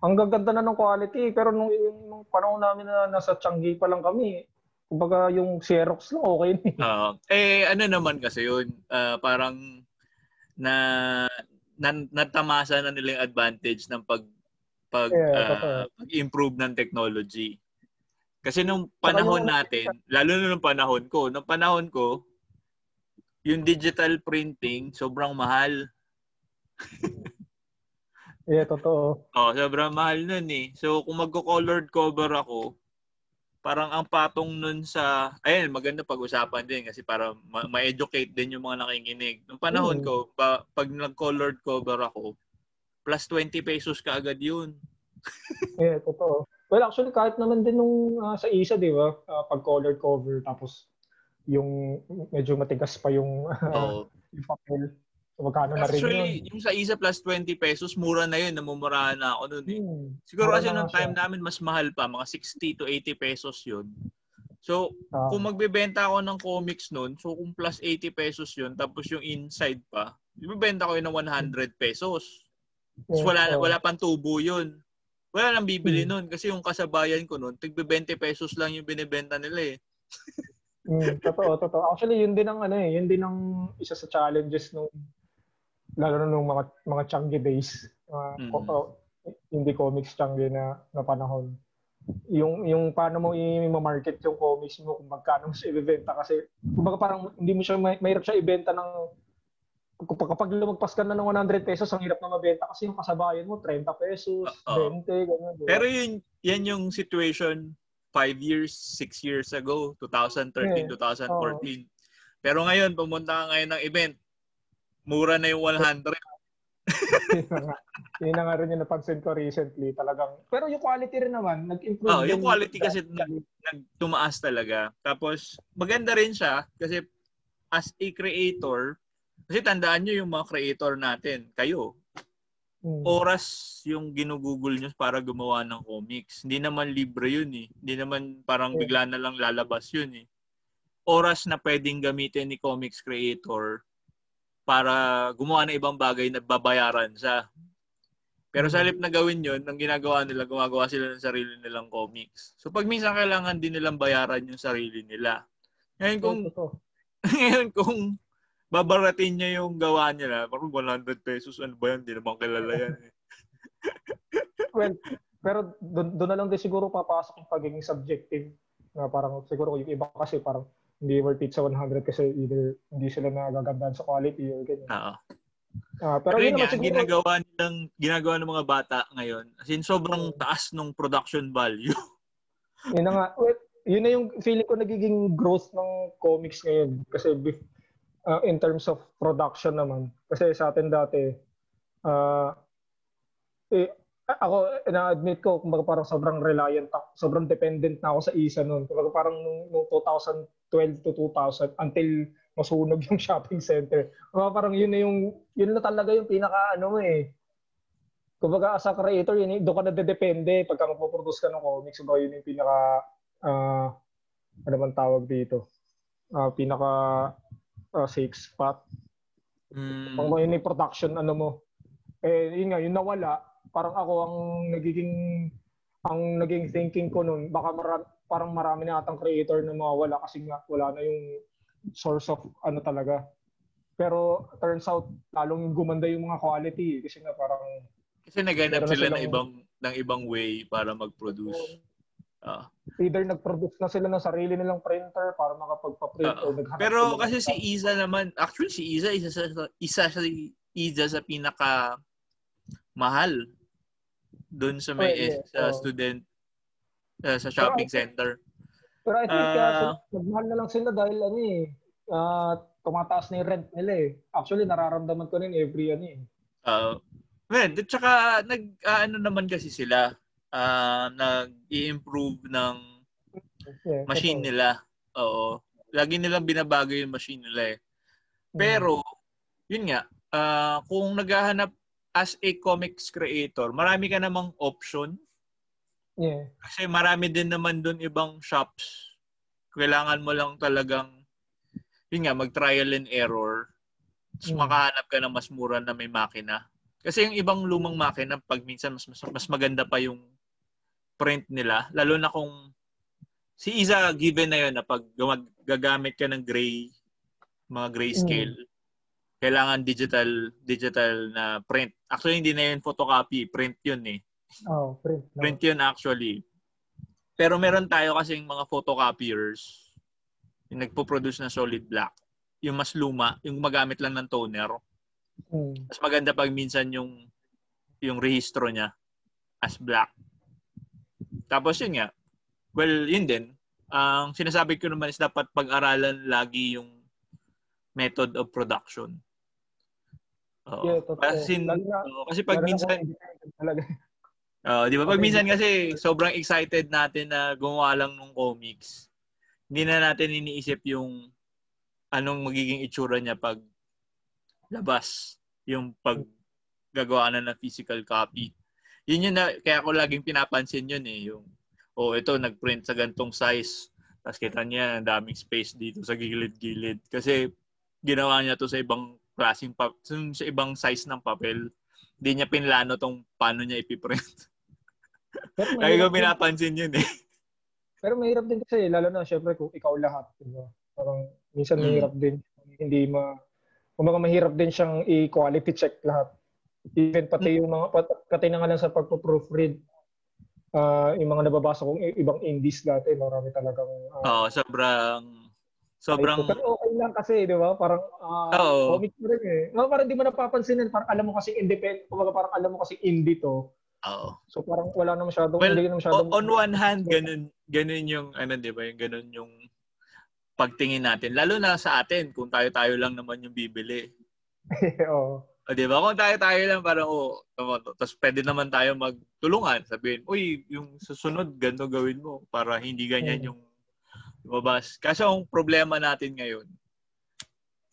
ang gaganda na ng quality. Pero nung, nung panahon namin na nasa Changi pa lang kami, Kumbaga yung Xerox lang okay na. Uh, eh ano naman kasi yun, uh, parang na, na natamasa na nila yung advantage ng pag pag yeah, uh, pag-improve ng technology. Kasi nung panahon natin, lalo na nung panahon ko, nung panahon ko, yung digital printing sobrang mahal. Yeah, totoo. Oh, sobrang mahal nun eh. So, kung magko-colored cover ako, parang ang patong nun sa, ayun, maganda pag-usapan din kasi para ma- ma-educate din yung mga nakikinig. Nung panahon ko, pa, pag nag-colored cover ako, plus 20 pesos ka agad yun. Yeah, totoo. Well, actually, kahit naman din nung ah, sa isa, di ba? Ah, pag colored cover, tapos yung medyo matigas pa yung, Oo. yung papel. Magkano na rin yun? Actually, yung sa isa plus 20 pesos, mura na yun. Namumurahan na ako nun eh. Hmm. Siguro Mura kasi nga time siya. namin, mas mahal pa. Mga 60 to 80 pesos yun. So, Ah, kung magbebenta ako ng comics nun, so kung plus 80 pesos yun, tapos yung inside pa, ibebenta ko yun ng 100 pesos. Tapos wala, wala pang tubo yun. Wala nang bibili Hmm. nun kasi yung kasabayan ko nun, tigbe 20 pesos lang yung binibenta nila eh. Mm, totoo, totoo. Actually, yun din ang ano eh, yun din ang isa sa challenges nung lalo na nung mga mga Changi days, mga Mm. oh, hindi comics Changi na na panahon. Yung yung paano mo i-market yung comics mo kung magkano mo siya ibebenta kasi kumbaga parang hindi mo siya may, mahirap siya ibenta ng kapag, kapag lumagpas ka na ng 100 pesos, ang hirap na mabenta kasi yung kasabayan mo 30 pesos, Oo. 20, ganyan. Pero yun, yan yung situation 5 years, 6 years ago, 2013, Yeah. 2014. Pero ngayon, pumunta ka ngayon ng event, mura na yung 100. yun na nga. Rin yung napansin ko recently talagang. Pero yung quality rin naman, nag-improve. Oh, yung quality kasi nag- nagtumaas talaga. Tapos, maganda rin siya kasi as a creator, kasi tandaan nyo yung mga creator natin, kayo, Mm. oras yung ginugugol nyo para gumawa ng comics. Hindi naman libre yun eh. Hindi naman parang Yeah. bigla na lang lalabas yun eh. Oras na pwedeng gamitin ni comics creator para gumawa ng ibang bagay na babayaran siya. Pero sa Mm. halip na gawin yun, ang ginagawa nila, gumagawa sila ng sarili nilang comics. So pag minsan kailangan din nilang bayaran yung sarili nila. Ngayon kung, ngayon kung babaratin niya yung gawa nila, parang 100 pesos, ano ba yan? Hindi naman kilala yan eh. Well, pero doon na lang din siguro papasok yung pagiging subjective. Na parang siguro yung iba kasi parang hindi worth it sa 100 kasi either hindi sila nagagandahan sa quality or ganyan. Oo. Ah, Pero, pero yun yun naman siguro, ginagawa nilang, ginagawa ng mga bata ngayon, as in sobrang taas ng production value. yun na nga, well, yun na yung feeling ko nagiging growth ng comics ngayon. Kasi ah, in terms of production naman. Kasi sa atin dati, ah eh, ako, na-admit ko, kumbaga parang sobrang reliant ako, sobrang dependent na ako sa isa noon. Kumbaga parang nung, nung 2012 to 2000 until masunog yung shopping center. Kumbaga parang yun na yung, yun na talaga yung pinaka ano mo eh. Kumbaga as a creator, yun, doon ka na depende pagka magpo-produce ka ng comics. Kumbaga yun yung pinaka, ah ano man tawag dito? Ah, pinaka ah, safe spot Mm, pang yun yung production ano mo. Eh, yun nga, yung nawala, parang ako ang nagiging, ang naging thinking ko nun, baka mara- parang marami na atang creator na mawawala kasi nga wala na yung source of ano talaga. Pero turns out, lalong gumanda yung mga quality kasi nga parang kasi naghanap sila ng silang- ibang ng ibang way para mag-produce. Ah. either nag-produce na sila ng sarili nilang printer para makapagpa-print Oo. or naghanap Pero kasi si Iza naman, actually si Iza isa sa isa sa Iza sa pinaka mahal doon sa may Oh, yeah. sa Oh. student uh, sa shopping Pero I think- center. Pero I think Ah. sila, nagmahal na lang sila dahil ano eh, ah, tumataas na yung rent nila eh. Actually, nararamdaman ko rin every ano eh. Uh, well, at saka nag ah, ano naman kasi sila ah, nag-i-improve ng Yeah, machine totoo. nila. Oo. Lagi nilang binabago yung machine nila eh. Mm. Pero, yun nga, ah, kung naghahanap as a comics creator, marami ka namang option. Yeah. Kasi marami din naman doon ibang shops. Kailangan mo lang talagang, yun nga, mag-trial and error. Tapos Mm. makahanap ka ng mas mura na may makina. Kasi yung ibang lumang makina, pag minsan mas, mas, mas maganda pa yung print nila. Lalo na kung si Isa given na yun na pag gagamit ka ng gray, mga grayscale, kailangan digital digital na print. Actually, hindi na yun photocopy. Print yun eh. Oh, print. No? Print yun actually. Pero meron tayo kasing mga photocopiers yung nagpo-produce ng solid black. Yung mas luma, yung magamit lang ng toner. Mm. Mas maganda pag minsan yung yung rehistro niya as black. Tapos yun nga, well, yun din. Ang sinasabi ko naman is dapat pag-aralan lagi yung method of production. Oo. Yeah. Kasi, Lalo na- kasi pag na minsan, talaga. Oo, di ba? Pag minsan kasi sobrang excited natin na gumawa lang ng comics. Hindi na natin iniisip yung anong magiging itsura niya pag labas. Yung pag gagawa na ng physical copy. Yun yun na, kaya ko laging pinapansin yun eh. Yung, oh, ito, nagprint sa gantong size. Tapos kita niya, ang daming space dito sa gilid-gilid. Kasi ginawa niya to sa ibang klaseng pa- sa ibang size ng papel. Hindi niya pinlano tong paano niya ipiprint. Lagi ko pinapansin yun eh. Pero mahirap din kasi, lalo na syempre kung ikaw lahat. Diba? Parang minsan Mm. mahirap din. Hindi ma... Kumbaga mahirap din siyang i-quality check lahat. Even pati yung mga, pat- pati na nga lang sa pagpo-proofread, ah yung mga nababasa kong ibang indies dati, marami talagang... ah, Oo, sobrang sobrang. Pero okay lang kasi, di ba? Parang ah, Oo. comic mo rin eh. No, parang di mo napapansinin. Parang alam mo kasi independent. Kumbaga parang alam mo kasi indie to. Oo. So parang wala na masyadong... Well, hindi na masyadong, on one hand, ganun ganun yung ano 'di ba, yung ganun yung pagtingin natin. Lalo na sa atin kung tayo-tayo lang naman yung bibili. Oo. O, di ba? Kung tayo-tayo lang parang, oh. Tapos pwede naman tayo magtulungan. Sabihin, uy, yung susunod, ganito gawin mo para hindi ganyan Mm. yung lumabas. Kasi ang problema natin ngayon,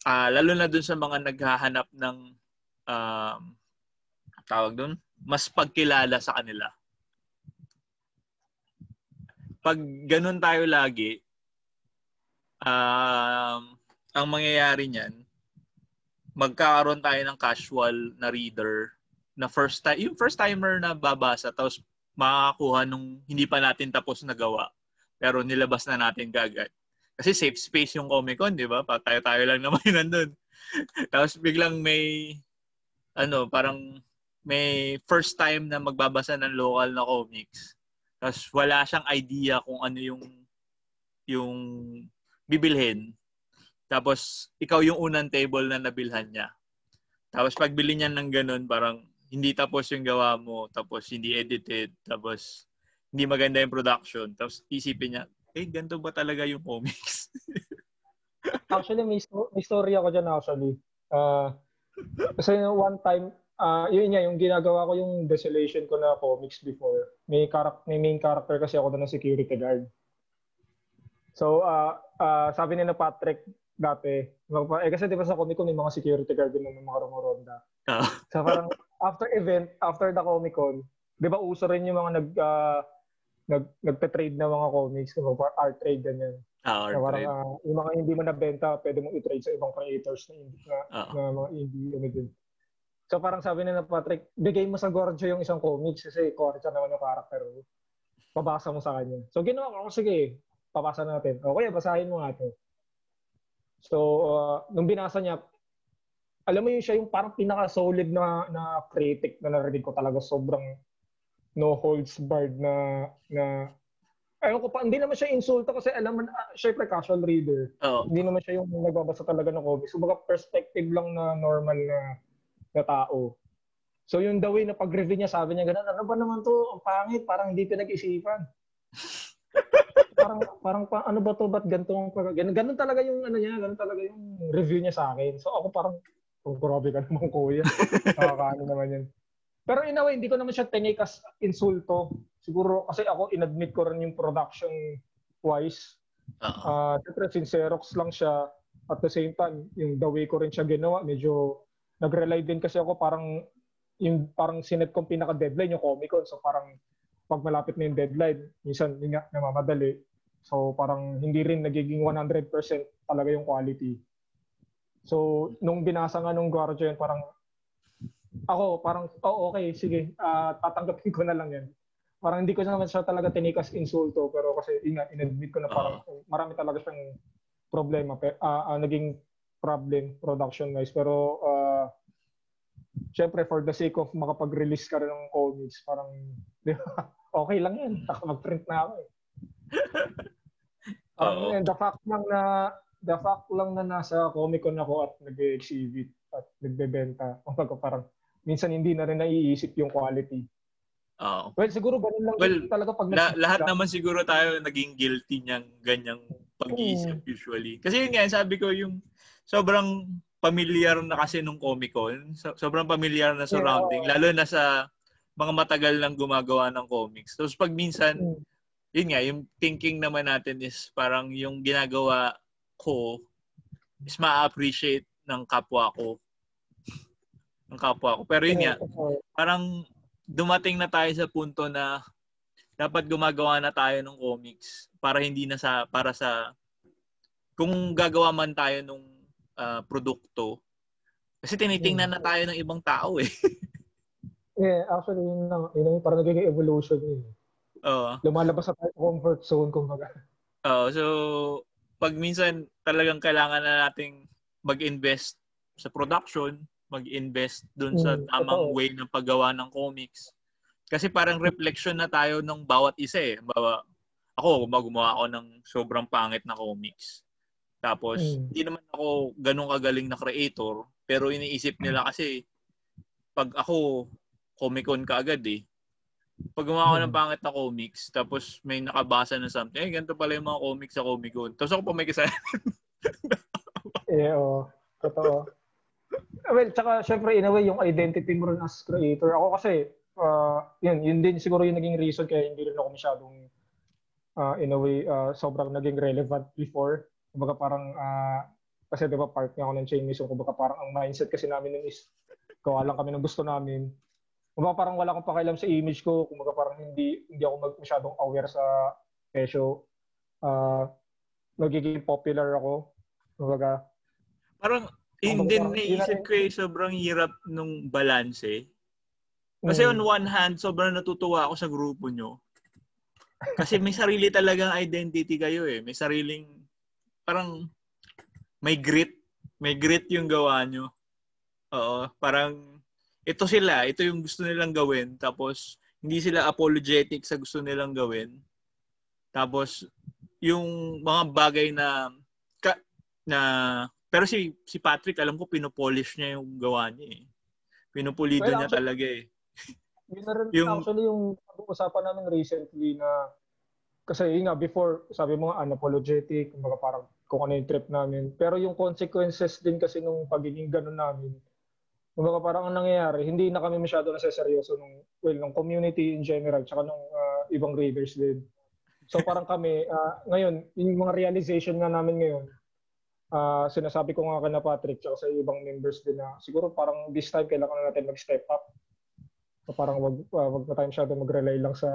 ah lalo na dun sa mga naghahanap ng, um, tawag dun, mas pagkilala sa kanila. Pag ganun tayo lagi, um, ang mangyayari niyan, magkakaroon tayo ng casual na reader na first time, yung first timer na babasa tapos makakakuha nung hindi pa natin tapos na gawa pero nilabas na natin kagad. Kasi safe space yung Comic Con, di ba? Tayo-tayo lang naman nandun. tapos biglang may ano, parang may first time na magbabasa ng local na comics. Tapos wala siyang idea kung ano yung yung bibilhin. Tapos, ikaw yung unang table na nabilhan niya. Tapos, pagbili niya ng ganun, parang hindi tapos yung gawa mo, tapos hindi edited, tapos hindi maganda yung production. Tapos, isipin niya, eh, ganito ba talaga yung comics? Actually, may, may story ako dyan actually. Ah, kasi one time, ah yun nga, yung ginagawa ko yung desolation ko na comics before. May, karak- may main character kasi ako doon ng security guard. So, ah ah, sabi ni na Patrick dati, eh kasi di ba sa Comic Con may mga security guard din ng mga rumoronda. Ah. So parang after event, after the Comic Con, di ba uso rin yung mga nag, ah, nag nagpe-trade na mga comics, mga art trade ganyan. Ah, Na parang right. ah, yung mga hindi mo nabenta, pwede mong i-trade sa ibang creators na, indie, na, Ah. na mga indie ano din. So parang sabi na Patrick, bigay mo sa Gorjo yung isang comics kasi Gorjo naman yung character mo. Pabasa mo sa kanya. So ginawa ko, sige, papasa natin. O kaya basahin mo nga to. So, ah, nung binasa niya, alam mo yun siya yung parang pinaka-solid na na critic na narinig ko talaga sobrang no holds barred na na ayun ko pa hindi naman siya insulto kasi alam mo uh, syempre casual reader Oo. hindi naman siya yung nagbabasa talaga ng comics kumbaga perspective lang na normal na na tao. So yung the way na pag-review niya sabi niya ganun ano ba naman to? Ang pangit parang hindi pinag-isipan. Parang parang pa, ano ba to? Ba't ganito ganun, ganun talaga yung ano niya ganun talaga yung review niya sa akin. So ako parang oh, grabe ka naman kuya. Nakakaano naman yun. Pero in a way hindi ko naman siya tinake as insulto. Siguro kasi ako inadmit ko rin yung production wise. Oo. Ah, uh, since Xerox lang siya. At the same time yung the way ko rin siya ginawa medyo nag-rely din kasi ako parang yung parang sinet kong pinaka deadline yung Comic Con. So parang pag malapit na yung deadline minsan yun nga namamadali. So parang hindi rin nagiging 100% talaga yung quality. So nung binasa nga nung Guardian parang ako parang oh okay sige ah, tatanggapin ko na lang yan parang hindi ko naman siya talaga tinikas insulto pero kasi yun nga inadmit ko na parang marami talaga siyang problema. Ah, ah, naging problem production wise pero ah, syempre for the sake of makapag-release ka rin ng comics parang di ba okay lang yan mag-print na ako eh Oo. yun, the fact lang na the fact lang na nasa Comic Con ako at nag-exhibit at nagbebenta kumbaga parang minsan hindi na rin naiisip yung quality. Oo. Well, siguro ganun lang Well, talaga pag La- lahat naman siguro tayo naging guilty niyang ganyang pag-iisip usually. Kasi yun nga, sabi ko yung sobrang familiar na kasi nung Comic Con. So, sobrang familiar na surrounding. Yeah. Lalo na sa mga matagal lang gumagawa ng comics. Tapos pag minsan, Mm. yun nga, yung thinking naman natin is parang yung ginagawa ko is ma-appreciate ng kapwa ko. ng kapwa ko. Pero yun nga, parang dumating na tayo sa punto na dapat gumagawa na tayo ng comics para hindi na sa para sa kung gagawa man tayo ng produkto kasi tinitingnan na tayo ng ibang tao eh. yeah, actually yun lang, yun yung parang nagiging evolution yun. Oo. Lumalabas sa comfort zone kumbaga. Oo, so pag minsan talagang kailangan na nating mag-invest sa production, mag-invest dun sa Mm, tamang way ng paggawa ng comics. Kasi parang reflection na tayo ng bawat isa eh. Bawa, ako, gumawa ako ng sobrang pangit na comics. Tapos, Mm. hindi naman ako ganun kagaling na creator, pero iniisip nila kasi, pag ako, Comic-Con ka agad eh. Pag gumawa ako ng Mm. pangit na comics, tapos may nakabasa na something, eh, ganito pala yung mga comics sa Comic-Con. Tapos ako pa may kasalanan. Yeah, oo. Totoo. Well, tsaka syempre in a way yung identity mo rin as creator. Ako kasi uh, yun, yun din siguro yung naging reason kaya hindi rin ako masyadong uh, in a way uh, sobrang naging relevant before. Kumbaga parang uh, kasi 'di ba part nga ako ng chain mission, kumbaga parang ang mindset kasi namin nun is gawa lang kami ng gusto namin. Kumbaga parang wala akong pakialam sa image ko, kumbaga parang hindi hindi ako mag, masyadong aware sa kesyo. Uh, nagiging popular ako. Kumbaga, Parang, hindi parang naisip yun ko eh, sobrang hirap nung balance eh. Kasi mm, on one hand, sobrang natutuwa ako sa grupo nyo. Kasi may sarili talagang identity kayo eh. May sariling, parang, may grit. May grit yung gawa nyo. Oo. Parang, ito sila. Ito yung gusto nilang gawin. Tapos, hindi sila apologetic sa gusto nilang gawin. Tapos, yung mga bagay na, ka, na, pero si, si Patrick, alam ko, pinopolish niya yung gawa niya eh. Pinupulido Well, niya actually- talaga eh. Yun na rin Yung- actually yung pag-uusapan namin recently na kasi yun nga before sabi mo nga unapologetic kumbaga parang kung ano yung trip namin. Pero yung consequences din kasi nung pagiging ganun namin kumbaga parang ang nangyayari hindi na kami masyado naseseryoso nung well nung community in general tsaka nung ah, ibang raiders din. So parang kami ah, ngayon yung mga realization nga namin ngayon ah, sinasabi ko nga kay na Patrick tsaka sa ibang members din na siguro parang this time kailangan na natin mag-step up. So parang wag uh, wag na tayo masyado mag-rely lang sa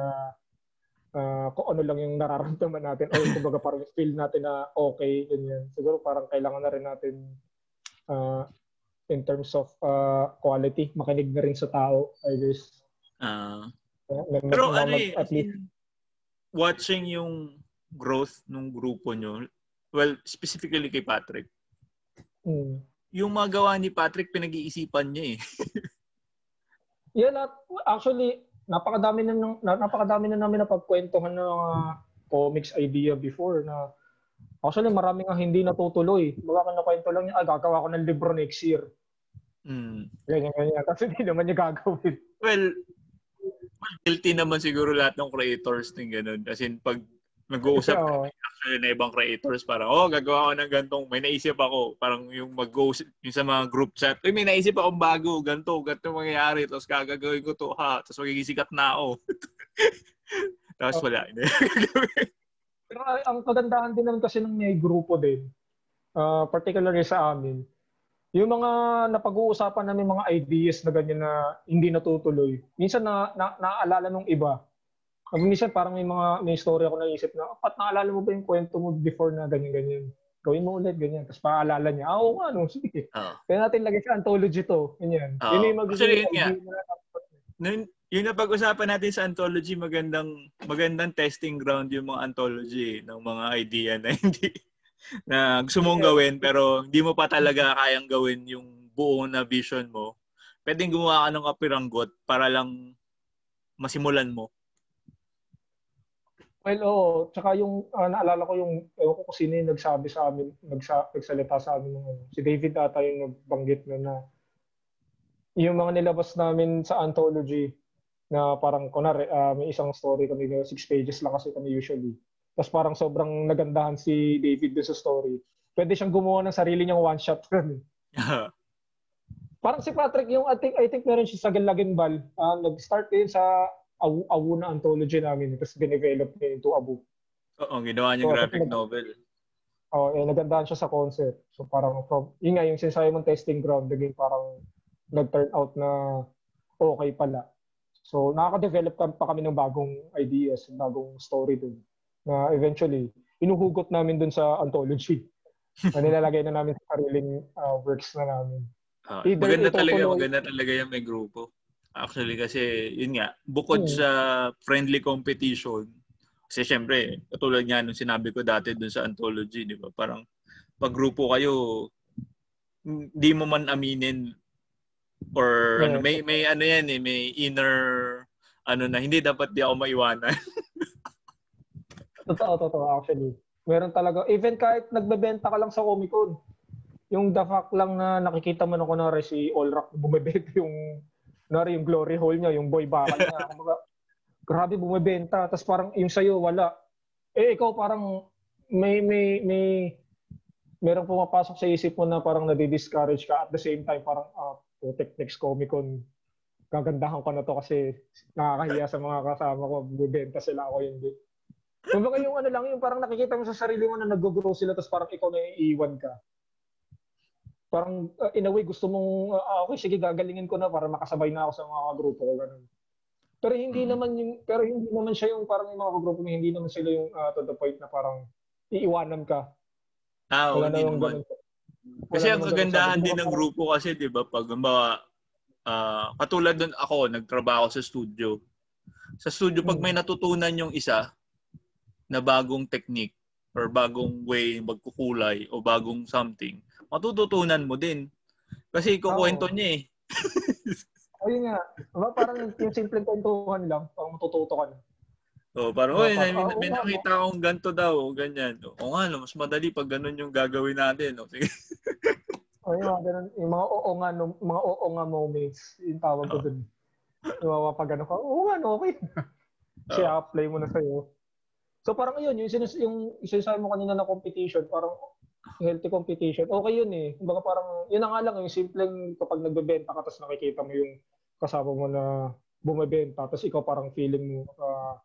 ah, kung ano lang yung nararamdaman natin or kumbaga parang feel natin na okay ganyan. Siguro parang kailangan na rin natin ah, in terms of ah, quality makinig na rin sa tao I guess. Uh, na- Pero ano eh, at as least in, watching yung growth ng grupo nyo, well, specifically kay Patrick, mm. yung mga gawa ni Patrick, pinag-iisipan niya eh. Yeah, na, actually napakadami na, nung- na napakadami na namin napagkwentuhan ng mga comics idea before na actually marami nga hindi natutuloy. Baka nakwento lang niya, ah, gagawa ko ng libro next year. Mm. Ganyan, ganyan. Kasi hindi naman niya gagawin. Well, well, guilty naman siguro lahat ng creators ng ganun. As in, pag nag-uusap Oo. actually na ibang creators, parang, oh, gagawa ko ng gantong, may naisip ako. Parang yung mag-go yung sa mga group chat, uy, may naisip akong bago, ganto, ganto mangyayari, tapos gagawin ko to, ha, tapos magiging sikat na ako. tapos wala. Pero ang kagandahan din naman kasi ng may grupo din, ah, particularly sa amin, yung mga napag-uusapan namin mga ideas na ganyan na hindi natutuloy, minsan na, na naaalala nung iba. Pag minsan parang may mga may story ako naisip na, pat naalala mo ba yung kwento mo before na ganyan-ganyan? Gawin mo ulit, ganyan. Tapos paalala niya, ah, oo nga, no, sige. Oo. Kaya natin lagay sa anthology to. Ganyan. Oo. Yun yung Actually, yun nga. idea na Nun, yung napag-usapan natin sa anthology, magandang magandang testing ground yung mga anthology eh, ng mga idea na hindi na gusto mong gawin pero hindi mo pa talaga kayang gawin yung buo na vision mo. Pwedeng gumawa ka ng kapiranggot para lang masimulan mo. Well, oo. Tsaka yung, ah, naalala ko yung, ewan ko kung sino yung nagsabi sa amin, nagsa, nagsalita sa amin ng ano. Si David ata yung nagbanggit na na, yung mga nilabas namin sa anthology na parang, kunwari, uh, may isang story kami, six pages lang kasi kami usually. Tapos parang sobrang nagandahan si David doon sa story. Pwede siyang gumawa ng sarili niyang one-shot parang si Patrick, yung I think, I think meron siya sa Galaginbal. Uh, nag-start din sa Awu, Awu na anthology namin. Tapos binevelop niya into Abu. Oo, ginawa niyang so, graphic novel. Oo, oh, eh, nagandahan siya sa concept. So parang, from, yun nga, yung sinasabi mong testing ground, naging parang nag-turn out na okay pala. So, nakaka-develop pa kami ng bagong ideas, bagong story dun. Na eventually, inuhugot namin dun sa anthology. na nilalagay na namin sa sariling uh, works na namin. Uh, maganda talaga, maganda talaga yung may grupo. Actually, kasi, yun nga, bukod hmm. sa friendly competition, kasi syempre, katulad nga nung sinabi ko dati dun sa anthology, di ba? Parang, pag grupo kayo, hindi mo man aminin Or yeah. ano, may may ano yan eh, may inner ano na hindi dapat di ako maiwanan. totoo, totoo actually. Meron talaga even kahit nagbebenta ka lang sa Comic Con. Yung the fact lang na nakikita mo na kunwari si Allrock bumebenta yung kunwari yung glory hole niya, yung boy bakal niya. Kumbaga, grabe bumebenta. Tapos parang yung sa'yo, wala. Eh, ikaw parang may, may, may, merong pumapasok sa isip mo na parang nadi-discourage ka at the same time parang uh, Putek next Comic Con, gagandahan ko na to kasi nakakahiya sa mga kasama ko, bibenta sila ako hindi. Kumbaga yung ano lang, yung parang nakikita mo sa sarili mo na nag-grow sila tapos parang ikaw na iiwan ka. Parang uh, in a way gusto mong, uh, okay, sige gagalingin ko na para makasabay na ako sa mga grupo ko. Ganun. Pero hindi mm-hmm. naman yung, pero hindi naman siya yung parang yung mga grupo mo, hindi naman sila yung uh, to the point na parang iiwanan ka. Ah, Wala hindi na yung naman. Ganun. Kasi ang kagandahan din ng grupo kasi, 'di ba, pag mga uh, katulad doon ako, nagtrabaho sa studio. Sa studio pag may hmm. natutunan yung isa na bagong technique or bagong way magkukulay o bagong something, matututunan mo din. Kasi ikukwento oh. niya eh. Ayun nga. Diba, parang yung simple kwentuhan lang, parang matututo ka na. Oh, parang, oy, may, may, nakita akong ganto daw, ganyan. O nga, no, mas madali pag ganun yung gagawin natin. No? Sige. o, yung mga ganun, yung mga oo nga, no, mga oo nga moments, yung tawag ko oh. dun. Yung mga pag ano ka, oo nga, no, okay. Kasi oh. apply mo na sa'yo. So parang yun, yung, sinus, yung sinasabi mo kanina na competition, parang healthy competition, okay yun eh. Kumbaga parang, yun na nga lang, yung simpleng kapag nagbebenta ka, tapos nakikita mo yung kasama mo na bumebenta, tapos ikaw parang feeling mo, uh,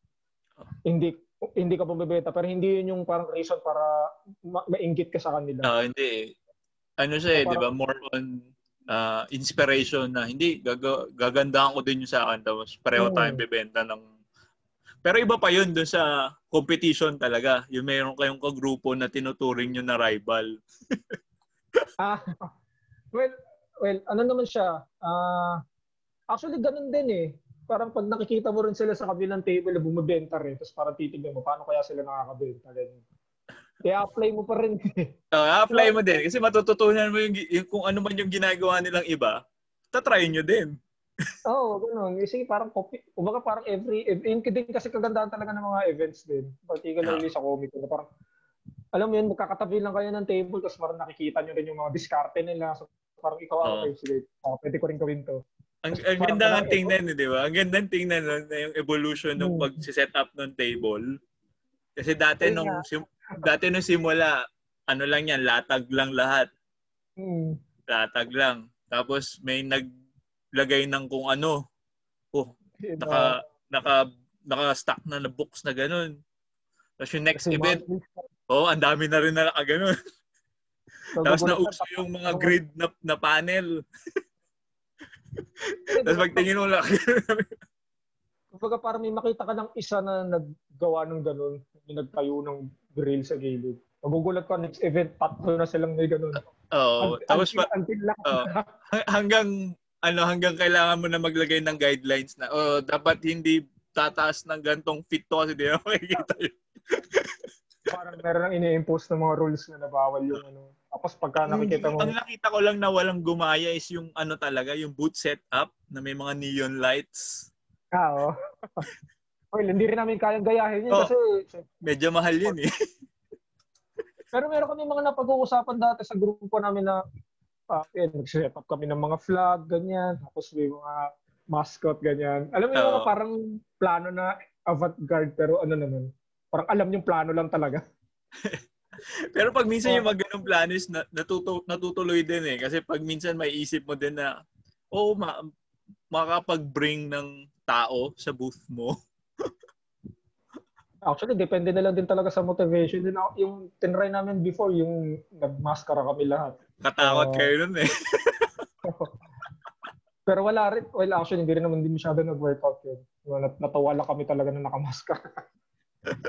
hindi hindi ka bumibenta pero hindi yun yung parang reason para ma- mainggit ka sa kanila. No, hindi. Ano siya eh, so, 'di ba? More on uh, inspiration na hindi gag- gagandahan ko din yung sa akin tapos pareho hmm. tayong bebenta ng pero iba pa yun dun sa competition talaga. Yung mayroon kayong kagrupo na tinuturing nyo na rival. ah, well, well, ano naman siya? Uh, actually, ganun din eh parang pag nakikita mo rin sila sa kabilang table bumibenta rin, tapos parang titignan mo, paano kaya sila nakakabenta? Ganyan. Kaya apply mo pa rin. uh, apply mo din. Kasi matututunan mo yung, yung kung ano man yung ginagawa nilang iba, tatry nyo din. Oo, oh, gano'n. Kasi parang copy, kumbaga parang every, every din kasi kagandahan talaga ng mga events din. Particularly yeah. sa comic. Na parang, alam mo yun, magkakatabi lang kayo ng table, tapos parang nakikita nyo rin yung mga diskarte nila. So, parang ikaw, oh. okay, sige, uh, pwede ko rin gawin to. Ang, ang ganda ng tingnan, eh, di ba? Ang ganda ng tingnan no, na yung evolution ng hmm. pag-set up ng table. Kasi dati nung sim, dati nung simula, ano lang yan, latag lang lahat. Hmm. Latag lang. Tapos may naglagay ng kung ano. Oh, naka naka naka-stack na na books na ganun. Tapos yung next Kasi event, oh, ang dami na rin na nakaganon. Tapos nauso yung mga grid na, na panel. Tapos pagtingin mo lang. Kumbaga para may makita ka ng isa na naggawa ng ganun, yung nagtayo ng grill sa gilid. Magugulat ka next event, tatlo na silang may ganun. Oo. Oh, tapos pa, oh, hanggang ano hanggang kailangan mo na maglagay ng guidelines na oh dapat hindi tataas ng gantong fit to kasi di mo makikita yun. Parang meron nang ini-impose ng mga rules na nabawal yung ano tapos pagka nakikita mo... Ang nakita ko lang na walang gumaya is yung ano talaga, yung boot setup na may mga neon lights. Ah, oo. well, hindi rin namin kayang gayahin yun oh, kasi... Medyo mahal yun eh. Pero meron kami mga napag-uusapan dati sa grupo namin na uh, yun, nag-set up kami ng mga flag, ganyan. Tapos may mga mascot, ganyan. Alam mo yung parang plano na avant-garde, pero ano naman, parang alam yung plano lang talaga. pero pag minsan yung mga ganong plano is natuto, natutuloy din eh. Kasi pag minsan may isip mo din na, oh, ma- makakapag-bring ng tao sa booth mo. Actually, depende na lang din talaga sa motivation. Din yung tinry namin before, yung nagmaskara kami lahat. Katakot uh, kayo nun eh. pero wala rin, well actually, hindi rin naman din masyado nag-workout yun. Nat- natawa lang kami talaga na nakamaskara.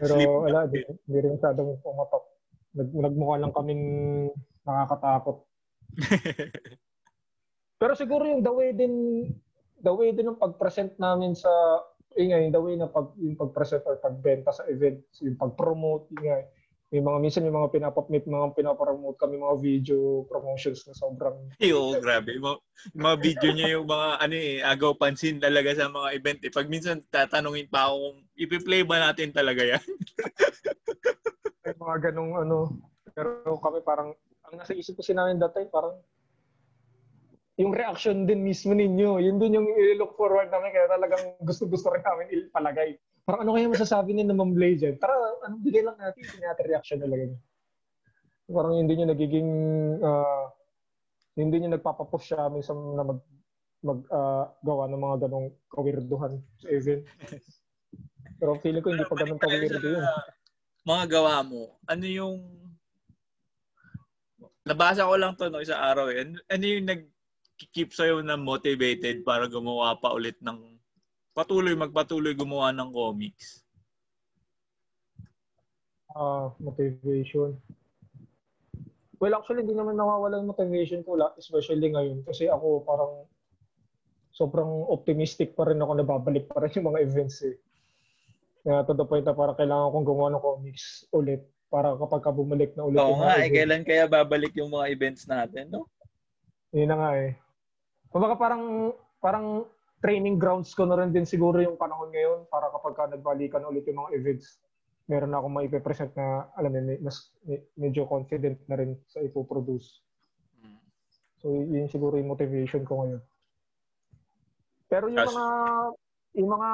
pero Sleep wala, di, hindi rin masyadong pumatok. Nag, nagmukha lang kaming nakakatakot. pero siguro yung the way din the way din ng pag-present namin sa ingay, the way na pag, yung pag-present or pagbenta sa events, yung pag-promote, ingay, may mga minsan yung mga pinapapmit, mga pinapromote kami mga video promotions na sobrang Yo, grabe. Yung mga, yung mga video niya yung mga ano eh, agaw pansin talaga sa mga event. Eh. Pag minsan tatanungin pa ako kung ipi-play ba natin talaga yan. May mga ganong ano, pero kami parang ang nasa isip ko namin that time parang yung reaction din mismo ninyo, yun din yung i-look forward namin kaya talagang gusto-gusto rin namin ipalagay. Parang ano kaya masasabi ni na Ma'am Blay dyan? Tara, ano, bigay lang natin, hindi natin reaction talaga niya. Parang hindi nyo nagiging, uh, hindi nyo nagpapapush siya amin sa na mag, mag uh, gawa ng mga ganong kawirduhan sa event. Pero feeling ko hindi pa ganun kawirdo yun. Mga gawa mo, ano yung nabasa ko lang to no isang araw eh. Ano, ano yung nag keep sa'yo na motivated para gumawa pa ulit ng patuloy magpatuloy gumawa ng comics? Uh, motivation. Well, actually, hindi naman nawawala yung motivation ko, especially ngayon. Kasi ako parang sobrang optimistic pa rin ako na babalik pa rin yung mga events eh. Kaya to the point na parang kailangan kong gumawa ng comics ulit para kapag ka bumalik na ulit Oo nga, eh, kailan kaya babalik yung mga events natin, no? Yun na nga eh. Kumbaga parang parang training grounds ko na rin din siguro yung panahon ngayon para kapag ka nagbalikan ulit yung mga events, meron akong maipe-present na, alam mo, mas medyo confident na rin sa ipoproduce. So, yun siguro yung motivation ko ngayon. Pero yung mga, yung mga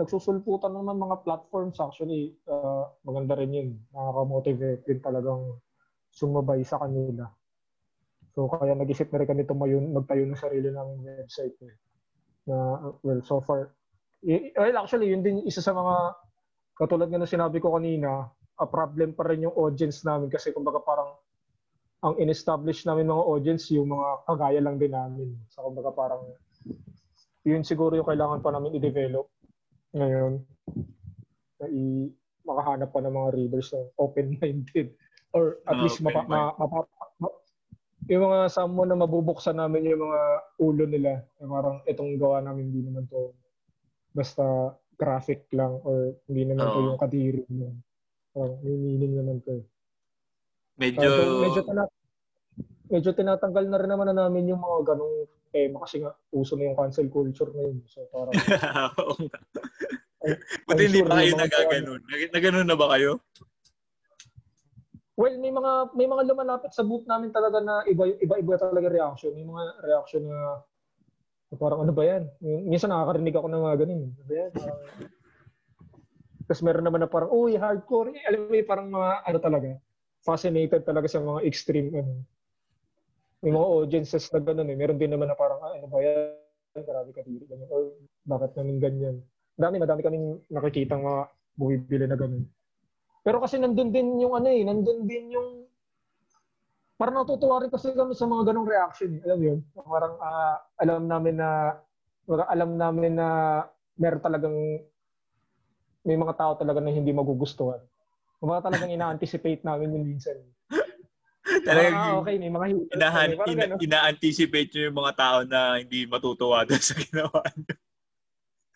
nagsusulputan naman mga platforms, actually, uh, maganda rin yun. Nakaka-motivate din talagang sumabay sa kanila. So kaya nag-isip na rin kami tumayo, magtayo ng sarili namin website. Eh. Na, well, so far, well, actually, yun din isa sa mga, katulad nga na sinabi ko kanina, a problem pa rin yung audience namin kasi kumbaga parang ang in-establish namin mga audience yung mga kagaya lang din namin. So kumbaga parang yun siguro yung kailangan pa namin i-develop ngayon na i makahanap pa ng mga readers na open-minded or at oh, least mapa, ma, mapa, yung mga someone na mabubuksan namin yung mga ulo nila. Yung parang itong gawa namin hindi naman to basta graphic lang or hindi naman oh. to yung kadiri mo. Parang may meaning naman to. Medyo... Uh, medyo, tina- medyo tinatanggal na rin naman na namin yung mga ganong tema kasi nga uso na yung cancel culture ngayon. So parang... Buti hindi pa kayo nagaganon. Nagaganon na ba kayo? Well, may mga may mga lumalapit sa booth namin talaga na iba iba-iba talaga reaction. May mga reaction na, parang ano ba yan? Minsan nakakarinig ako ng mga ganun. Ano ba yan? Uh, tapos meron naman na parang, uy, hardcore. Eh, alam mo, parang mga ano talaga, fascinated talaga sa mga extreme ano. May mga audiences na gano'n eh. Meron din naman na parang, ah, ano ba yan? Grabe ka dito. Ganyan. Or bakit namin ganyan? Dami, madami kaming nakikita mga bumibili na gano'n. Pero kasi nandun din yung ano eh, nandun din yung parang natutuwa rin kasi kami sa mga ganong reaction. Eh. Alam yun? Parang uh, alam namin na alam namin na meron talagang may mga tao talaga na hindi magugustuhan. Mga talagang ina-anticipate namin yun minsan. Talagang ah, okay, may mga inahan, ina, ina-anticipate nyo yung mga tao na hindi matutuwa doon sa ginawa nyo.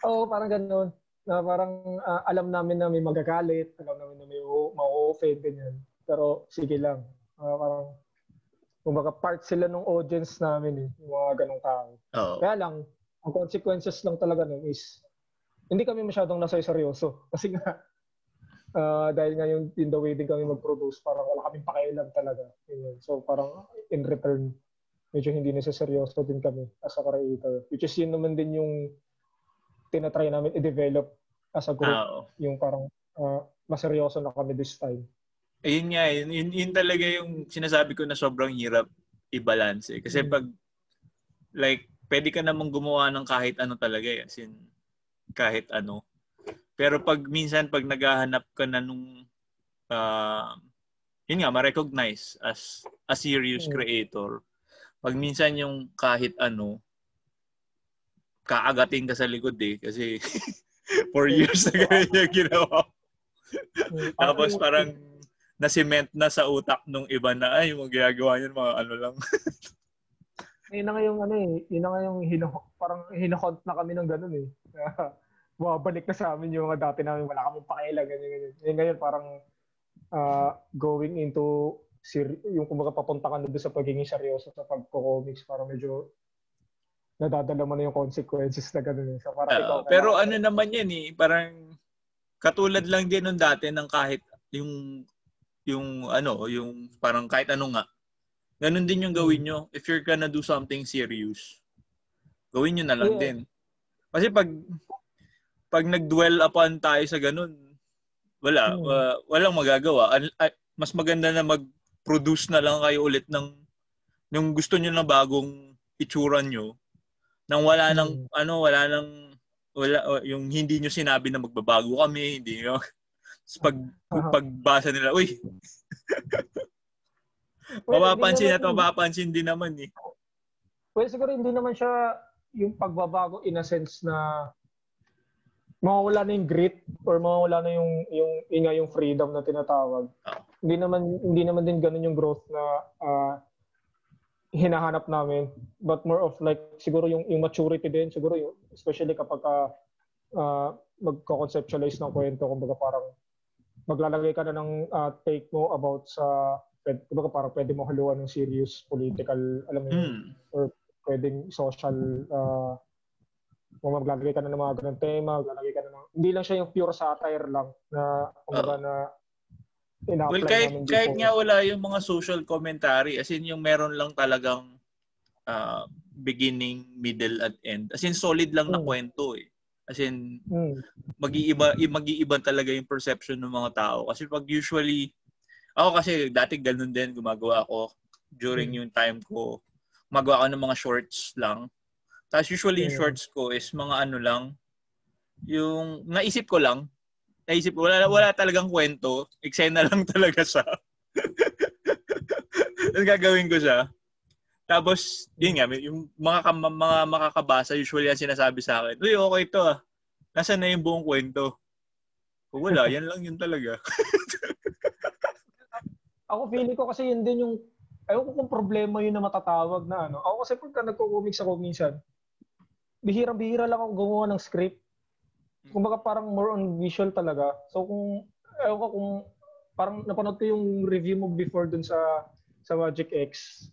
Oo, parang ganoon na parang uh, alam namin na may magagalit, alam namin na may ma-offend, ganyan. Pero sige lang. Uh, parang kumbaga part sila ng audience namin eh, yung mga ganong tao. Oh. Kaya lang, ang consequences lang talaga nun is hindi kami masyadong nasa seryoso. Kasi nga, uh, dahil nga yung in the way din kami mag-produce, parang wala kaming pakialam talaga. Yun. So parang in return, medyo hindi nasa-seryoso din kami as a creator. Which is yun naman din yung tinatry namin i-develop as a group. Oh. Yung parang uh, maseryoso na kami this time. Ayun nga, yun, yun, yun talaga yung sinasabi ko na sobrang hirap i-balance eh. Kasi mm. pag, like, pwede ka namang gumawa ng kahit ano talaga eh. As in, kahit ano. Pero pag minsan, pag naghahanap ka na nung, uh, yun nga, ma-recognize as a serious mm. creator, pag minsan yung kahit ano, kaagating ka sa likod eh. Kasi for years na ganyan yung ginawa. Tapos parang na-cement na sa utak nung iba na ay yung ginagawa niyan mga ano lang. yun na nga yung ano eh, yun na nga yung hino, parang hinahont na kami ng ganun eh. Bumabalik na sa amin yung mga dati namin wala kaming pakialam ganyan ganyan. Yung ngayon parang uh, going into ser- yung kumbaga papunta ka na doon sa pagiging seryoso sa pagko-comics para medyo nadadala mo na yung consequences na gano'n. Eh. So, parang uh, pero ano naman yan eh, parang katulad lang din nung dati ng kahit yung yung ano, yung parang kahit ano nga. Ganun din yung gawin hmm. nyo. If you're gonna do something serious, gawin nyo na lang yeah. din. Kasi pag pag nag-dwell upon tayo sa ganun, wala, hmm. uh, walang magagawa. Mas maganda na mag-produce na lang kayo ulit ng yung gusto niyo na bagong itsura nyo nang wala nang hmm. ano, wala nang wala yung hindi niyo sinabi na magbabago kami, hindi nyo pag uh-huh. pagbasa nila, uy. well, mapapansin at mapapansin din naman eh. Well, siguro hindi naman siya yung pagbabago in a sense na mawawala na yung grit or mawawala na yung yung inga yung freedom na tinatawag. Oh. Hindi naman hindi naman din ganun yung growth na uh, hinahanap namin but more of like siguro yung yung maturity din siguro yung especially kapag uh, uh, magko-conceptualize ng kwento kumbaga parang maglalagay ka na ng uh, take mo about sa kumbaga parang pwede mo haluan ng serious political alam mo mm. or pwedeng social uh, kung maglalagay ka na ng mga ganung tema, maglalagay ka na ng hindi lang siya yung pure satire lang na kumbaga uh, na Well, kahit, kahit nga wala yung mga social commentary, as in yung meron lang talagang uh, beginning, middle, at end. As in solid lang mm. na hmm. kwento eh. As in, mm. mag-iiba, mag-iiba talaga yung perception ng mga tao. Kasi pag usually, ako kasi dati ganun din, gumagawa ako during mm. yung time ko. Gumagawa ako ng mga shorts lang. Tapos usually yung shorts ko is mga ano lang, yung naisip ko lang, naisip ko, wala, wala talagang kwento, eksena lang talaga siya. Tapos gagawin ko siya. Tapos, yun nga, yung mga, mga makakabasa, usually yan sinasabi sa akin, Uy, okay to ah. Nasaan na yung buong kwento? Kung wala, yan lang yun talaga. ako feeling ko kasi yun din yung, ayaw ko kung problema yun na matatawag na ano. Ako kasi pagka nagko-comics ako minsan, bihirang-bihira lang ako gumawa ng script. Kumbaga parang more on visual talaga. So kung, ayaw ko kung, parang napanood ko yung review mo before dun sa sa Magic X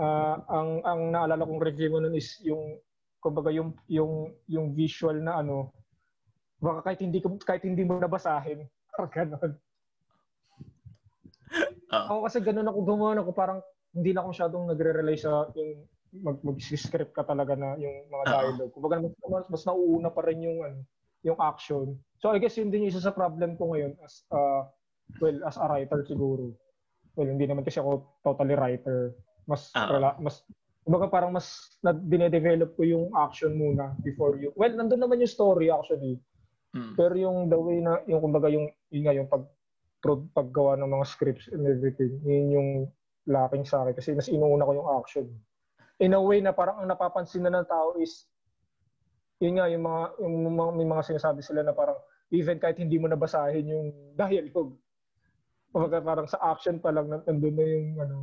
uh, ang ang naalala kong review mo nun is yung kumbaga yung yung yung visual na ano baka kahit hindi ko kahit hindi mo nabasahin parang ganun. Uh. Ako kasi ganun ako gumawa ako parang hindi na ako masyadong nagre-rely sa yung mag mag-script ka talaga na yung mga dialogue. Uh-huh. Kumbaga mas, mas, mas nauuna pa rin yung ano, yung action. So I guess yun din yung isa sa problem ko ngayon as uh, well as a writer siguro. Well, hindi naman kasi ako totally writer. Mas uh-huh. rela- mas kumbaga parang mas na dine-develop ko yung action muna before you. Well, nandun naman yung story actually. Hmm. Pero yung the way na yung kumbaga yung yun nga yung pag paggawa ng mga scripts and everything, yun yung lacking sa akin kasi mas inuuna ko yung action. In a way na parang ang napapansin na ng tao is yun nga yung mga yung mga, may mga sinasabi sila na parang even kahit hindi mo nabasahin yung dialogue. Kumbaga parang sa action pa lang nandun na yung ano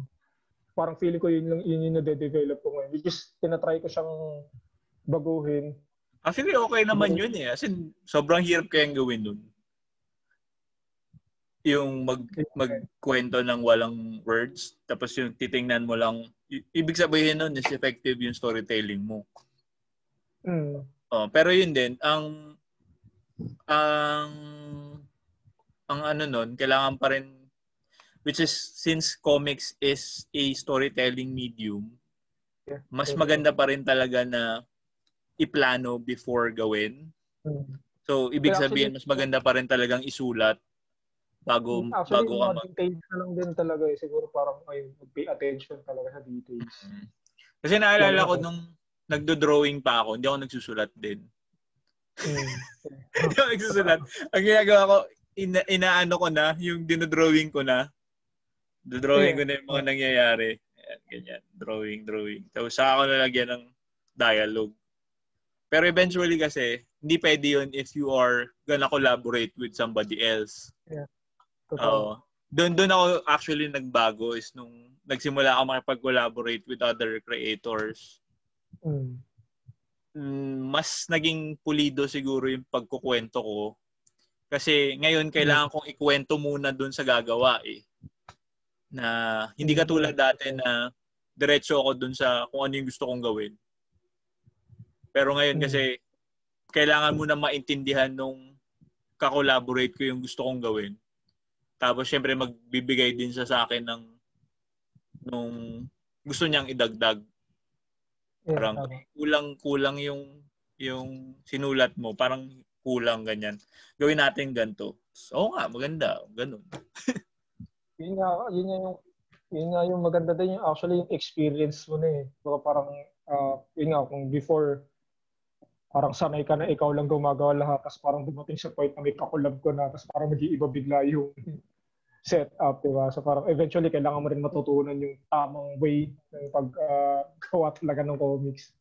parang feeling ko yun, yun yung nade-develop ko ngayon. Which is, tinatry ko siyang baguhin. Actually, okay naman yun eh. As in, sobrang hirap kayang gawin nun. Yung mag, magkwento ng walang words, tapos yung titingnan mo lang, ibig sabihin nun is effective yung storytelling mo. Mm. Oh, pero yun din, ang ang ang ano nun, kailangan pa rin which is since comics is a storytelling medium, yeah. mas maganda pa rin talaga na iplano before gawin. Hmm. So, ibig sabihin, mas maganda pa rin talagang isulat bago hmm, Actually, bago ka mag- details na lang din talaga eh. Siguro parang ay pay attention talaga sa details. Mm-hmm. Kasi naalala ko nung nagdo-drawing pa ako, hindi ako nagsusulat din. Mm. hindi ako nagsusulat. Ang ginagawa ko, ina, inaano ko na, yung dinodrawing ko na, drawing ko na yung mga nangyayari. Ayan, ganyan. Drawing, drawing. Tapos saka ako nalagyan ng dialogue. Pero eventually kasi, hindi pwede yun if you are gonna collaborate with somebody else. Yeah. Oo. Uh, doon doon ako actually nagbago is nung nagsimula ako makipag-collaborate with other creators. Mm. Mm, mas naging pulido siguro yung pagkukwento ko. Kasi ngayon kailangan kong ikwento muna doon sa gagawa eh na hindi katulad dati na diretso ako dun sa kung ano yung gusto kong gawin. Pero ngayon kasi kailangan mo na maintindihan nung ka-collaborate ko yung gusto kong gawin. Tapos syempre magbibigay din siya sa akin ng nung gusto niyang idagdag. Yeah, parang kulang-kulang yung yung sinulat mo, parang kulang ganyan. Gawin natin ganito. Oo so, nga, maganda. Ganun. yun nga, yun nga yung yun nga yung maganda din yung actually yung experience mo na eh. Baka parang uh, yun nga kung before parang sanay ka na ikaw lang gumagawa lahat tapos parang dumating sa point na may kakulab ko na tapos parang mag-iiba bigla yung setup, di ba? So parang eventually kailangan mo rin matutunan yung tamang way ng paggawa uh, talaga ng comics.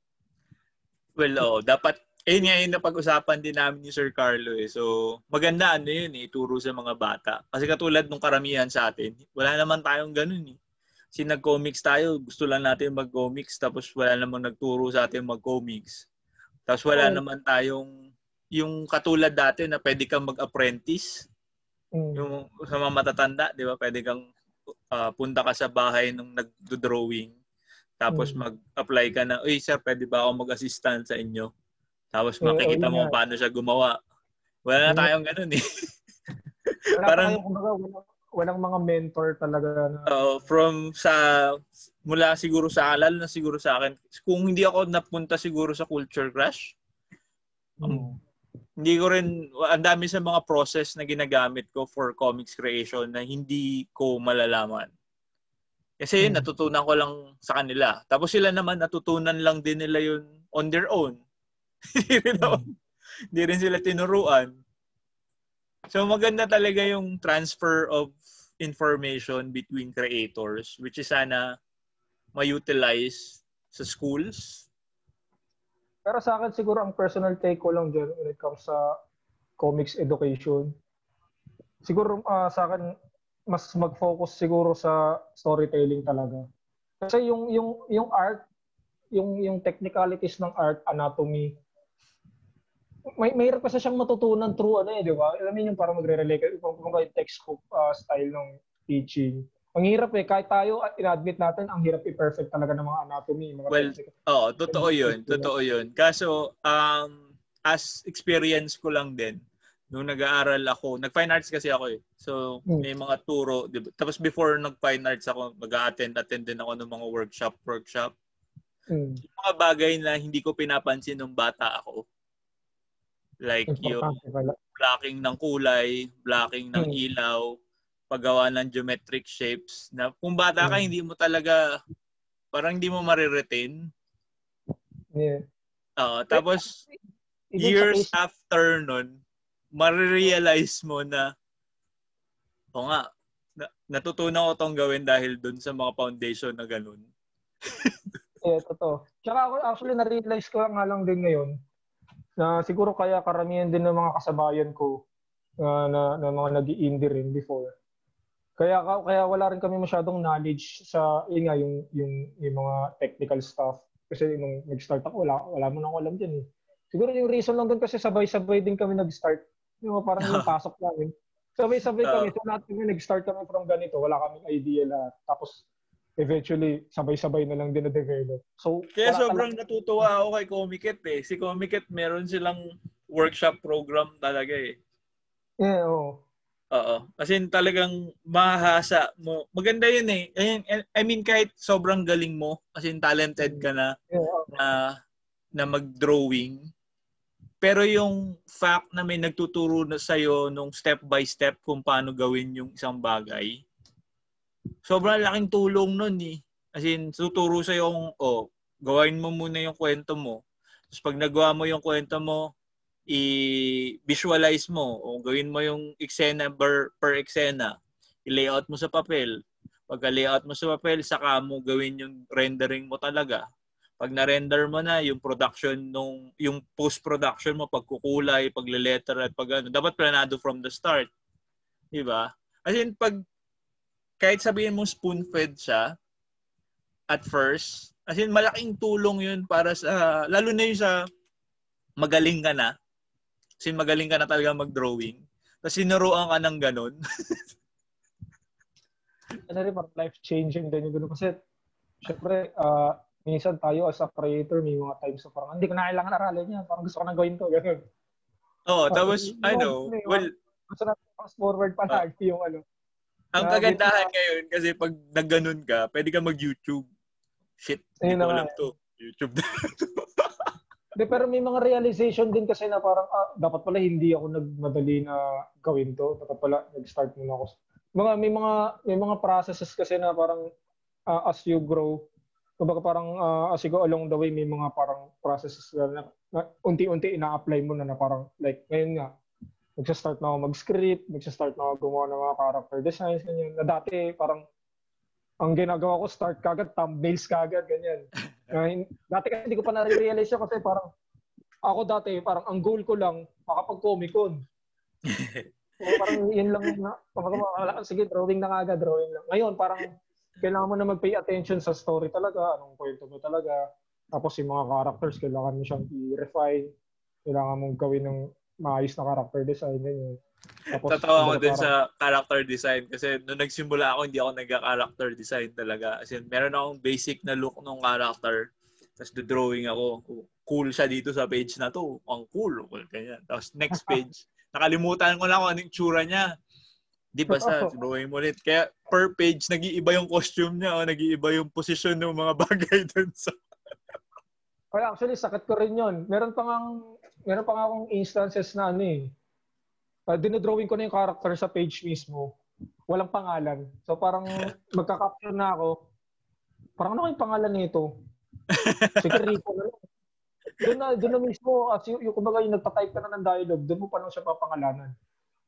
Well, oh, dapat eh nga yung napag-usapan din namin ni Sir Carlo eh. So, maganda ano yun eh, ituro sa mga bata. Kasi katulad nung karamihan sa atin, wala naman tayong ganun eh. Kasi nag-comics tayo, gusto lang natin mag-comics, tapos wala namang nagturo sa atin mag-comics. Tapos wala oh. naman tayong, yung katulad dati na pwede kang mag-apprentice. Mm. Yung sa mga matatanda, di ba? Pwede kang uh, punta ka sa bahay nung nag-drawing. Tapos mm. mag-apply ka na, uy sir, pwede ba ako mag-assistant sa inyo? Tapos makikita mo paano siya gumawa. Wala na tayong ganun eh. Wala Parang tayong, kumbaga, walang, walang mga mentor talaga. Na... Uh, from sa mula siguro sa alal na siguro sa akin. Kung hindi ako napunta siguro sa Culture Crash, um. Hindi ko rin, ang dami sa mga process na ginagamit ko for comics creation na hindi ko malalaman. Kasi yun, hmm. natutunan ko lang sa kanila. Tapos sila naman, natutunan lang din nila yun on their own hindi rin ako, hindi rin sila tinuruan. So maganda talaga yung transfer of information between creators which is sana ma-utilize sa schools. Pero sa akin siguro ang personal take ko lang dyan when it comes sa comics education. Siguro uh, sa akin mas mag-focus siguro sa storytelling talaga. Kasi yung yung yung art, yung yung technicalities ng art, anatomy, may mahirap kasi siyang matutunan through ano eh, di ba? Alam niyo yung parang magre-relate kung, kung yung textbook uh, style ng teaching. Ang hirap eh, kahit tayo, in-admit natin, ang hirap i-perfect talaga ng mga anatomy. Mga well, oo, oh, totoo yun. Totoo yun. Kaso, um, as experience ko lang din, nung nag-aaral ako, nag-fine arts kasi ako eh. So, hmm. may mga turo. Diba? Tapos before nag-fine arts ako, mag-attend, attend din ako ng mga workshop, workshop. Hmm. Yung mga bagay na hindi ko pinapansin nung bata ako, Like yung blocking ng kulay, blocking ng hmm. ilaw, paggawa ng geometric shapes na kung bata ka hmm. hindi mo talaga parang hindi mo mariretain. Yeah. Uh, tapos years after nun, marirealize mo na o nga, na, natutunan ko tong gawin dahil dun sa mga foundation na ganun. yeah, totoo. Tsaka ako actually na-realize ko nga lang din ngayon, na siguro kaya karamihan din ng mga kasabayan ko uh, na, na mga nag indie rin before. Kaya kaya wala rin kami masyadong knowledge sa yun nga yung yung yung mga technical stuff kasi nung nag-start ako wala wala mo nang alam diyan eh. Siguro yung reason lang doon kasi sabay-sabay din kami nag-start. Yung parang yung pasok namin. Sabay-sabay kami. So lahat kami nag-start kami from ganito. Wala kaming idea lahat. Tapos eventually, sabay-sabay na lang din na-develop. So, Kaya sobrang talaga... natutuwa ako kay Comiket eh. Si Comiket meron silang workshop program talaga eh. Yeah, oo. Oo. Kasi talagang mahasa mo. Maganda yun eh. I mean, kahit sobrang galing mo, kasi talented ka na, na, na mag-drawing, pero yung fact na may nagtuturo na sa'yo nung step by step kung paano gawin yung isang bagay, sobrang laking tulong nun eh. As in, tuturo sa'yo kung, oh, gawain mo muna yung kwento mo. Tapos pag nagawa mo yung kwento mo, i-visualize mo o gawin mo yung eksena per, per eksena. I-layout mo sa papel. Pagka layout mo sa papel, saka mo gawin yung rendering mo talaga. Pag na-render mo na yung production nung yung post-production mo, pagkukulay, pagle-letter at pag ano, dapat planado from the start. 'Di ba? As in pag kahit sabihin mo spoon-fed siya at first, as in malaking tulong 'yun para sa lalo na yung sa magaling ka na kasi magaling ka na talaga mag-drawing. Tapos sinuruan ka ng ganun. ano rin, parang life-changing din yung ganun. Kasi, syempre, uh, minsan tayo as a creator, may mga times na parang, hindi ko na kailangan aralin niya. Parang gusto ko nang gawin to. Ganun. Oo, oh, tapos, uh, ano, well, gusto na fast forward pa uh, yung ano. Ang kagandahan ngayon, kasi pag nagganon ka, pwede ka mag-YouTube. Shit, hindi ko alam to. YouTube na De, pero may mga realization din kasi na parang, ah, dapat pala hindi ako nagmadali na gawin to. Dapat pala nag-start muna ako. Mga, may mga may mga processes kasi na parang uh, as you grow, kumbaga parang uh, as you go along the way, may mga parang processes na, na, na unti-unti ina-apply mo na na parang like ngayon nga, nagsa-start na ako mag-script, nagsa-start na ako gumawa ng mga character designs, ganyan. Na dati parang ang ginagawa ko, start kagad, thumbnails kagad, ganyan. Dati kasi hindi ko pa na-realize yun kasi parang ako dati, parang ang goal ko lang, makapag-comic-con. so, parang yun lang na, parang, sige, drawing na kagad, drawing lang. Ngayon, parang kailangan mo na mag-pay attention sa story talaga, anong kwento mo talaga. Tapos yung mga characters, kailangan mo siyang i-refine. Kailangan mong gawin ng maayos na character design. Ganyan. Tapos, Tatawa ko din sa character design kasi nung nagsimula ako, hindi ako nag-character design talaga. As in, meron akong basic na look ng character. Tapos drawing ako. Cool siya dito sa page na to. Ang cool. Ganyan. Tapos next page, nakalimutan ko na kung anong tsura niya. Di ba sa drawing mo ulit. Kaya per page, nag-iiba yung costume niya o nag-iiba yung position ng mga bagay dun sa... Kaya actually, sakit ko rin yun. Meron pa nga, meron pa nga akong instances na ano eh uh, dinodrawing ko na yung character sa page mismo. Walang pangalan. So parang magka-capture na ako. Parang ano yung pangalan nito? Sige, Rico na lang. Doon na, doon na mismo, as yung, yung kumbaga yung nagpa-type ka na ng dialogue, doon mo pa lang siya papangalanan.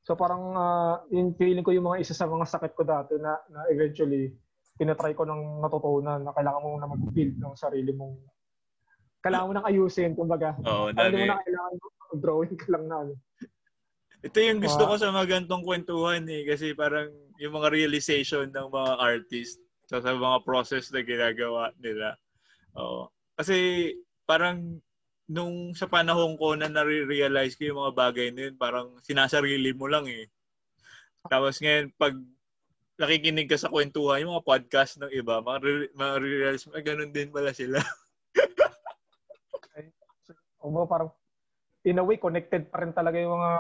So parang uh, yung feeling ko yung mga isa sa mga sakit ko dati na, na eventually tinatry ko ng natutunan na kailangan mo na mag-build ng sarili mong kailangan mo nang ayusin, kumbaga. Oo, oh, dami. mo na kailangan drawing ka lang na ano. Ito yung gusto ko sa mga gantong kwentuhan eh. Kasi parang yung mga realization ng mga artist sa, sa mga process na ginagawa nila. Oo. Kasi parang nung sa panahon ko na nare-realize ko yung mga bagay na yun, parang sinasarili mo lang eh. Tapos ngayon, pag nakikinig ka sa kwentuhan, yung mga podcast ng iba, ma-realize mo, ganun din pala sila. o parang in a way, connected pa rin talaga yung mga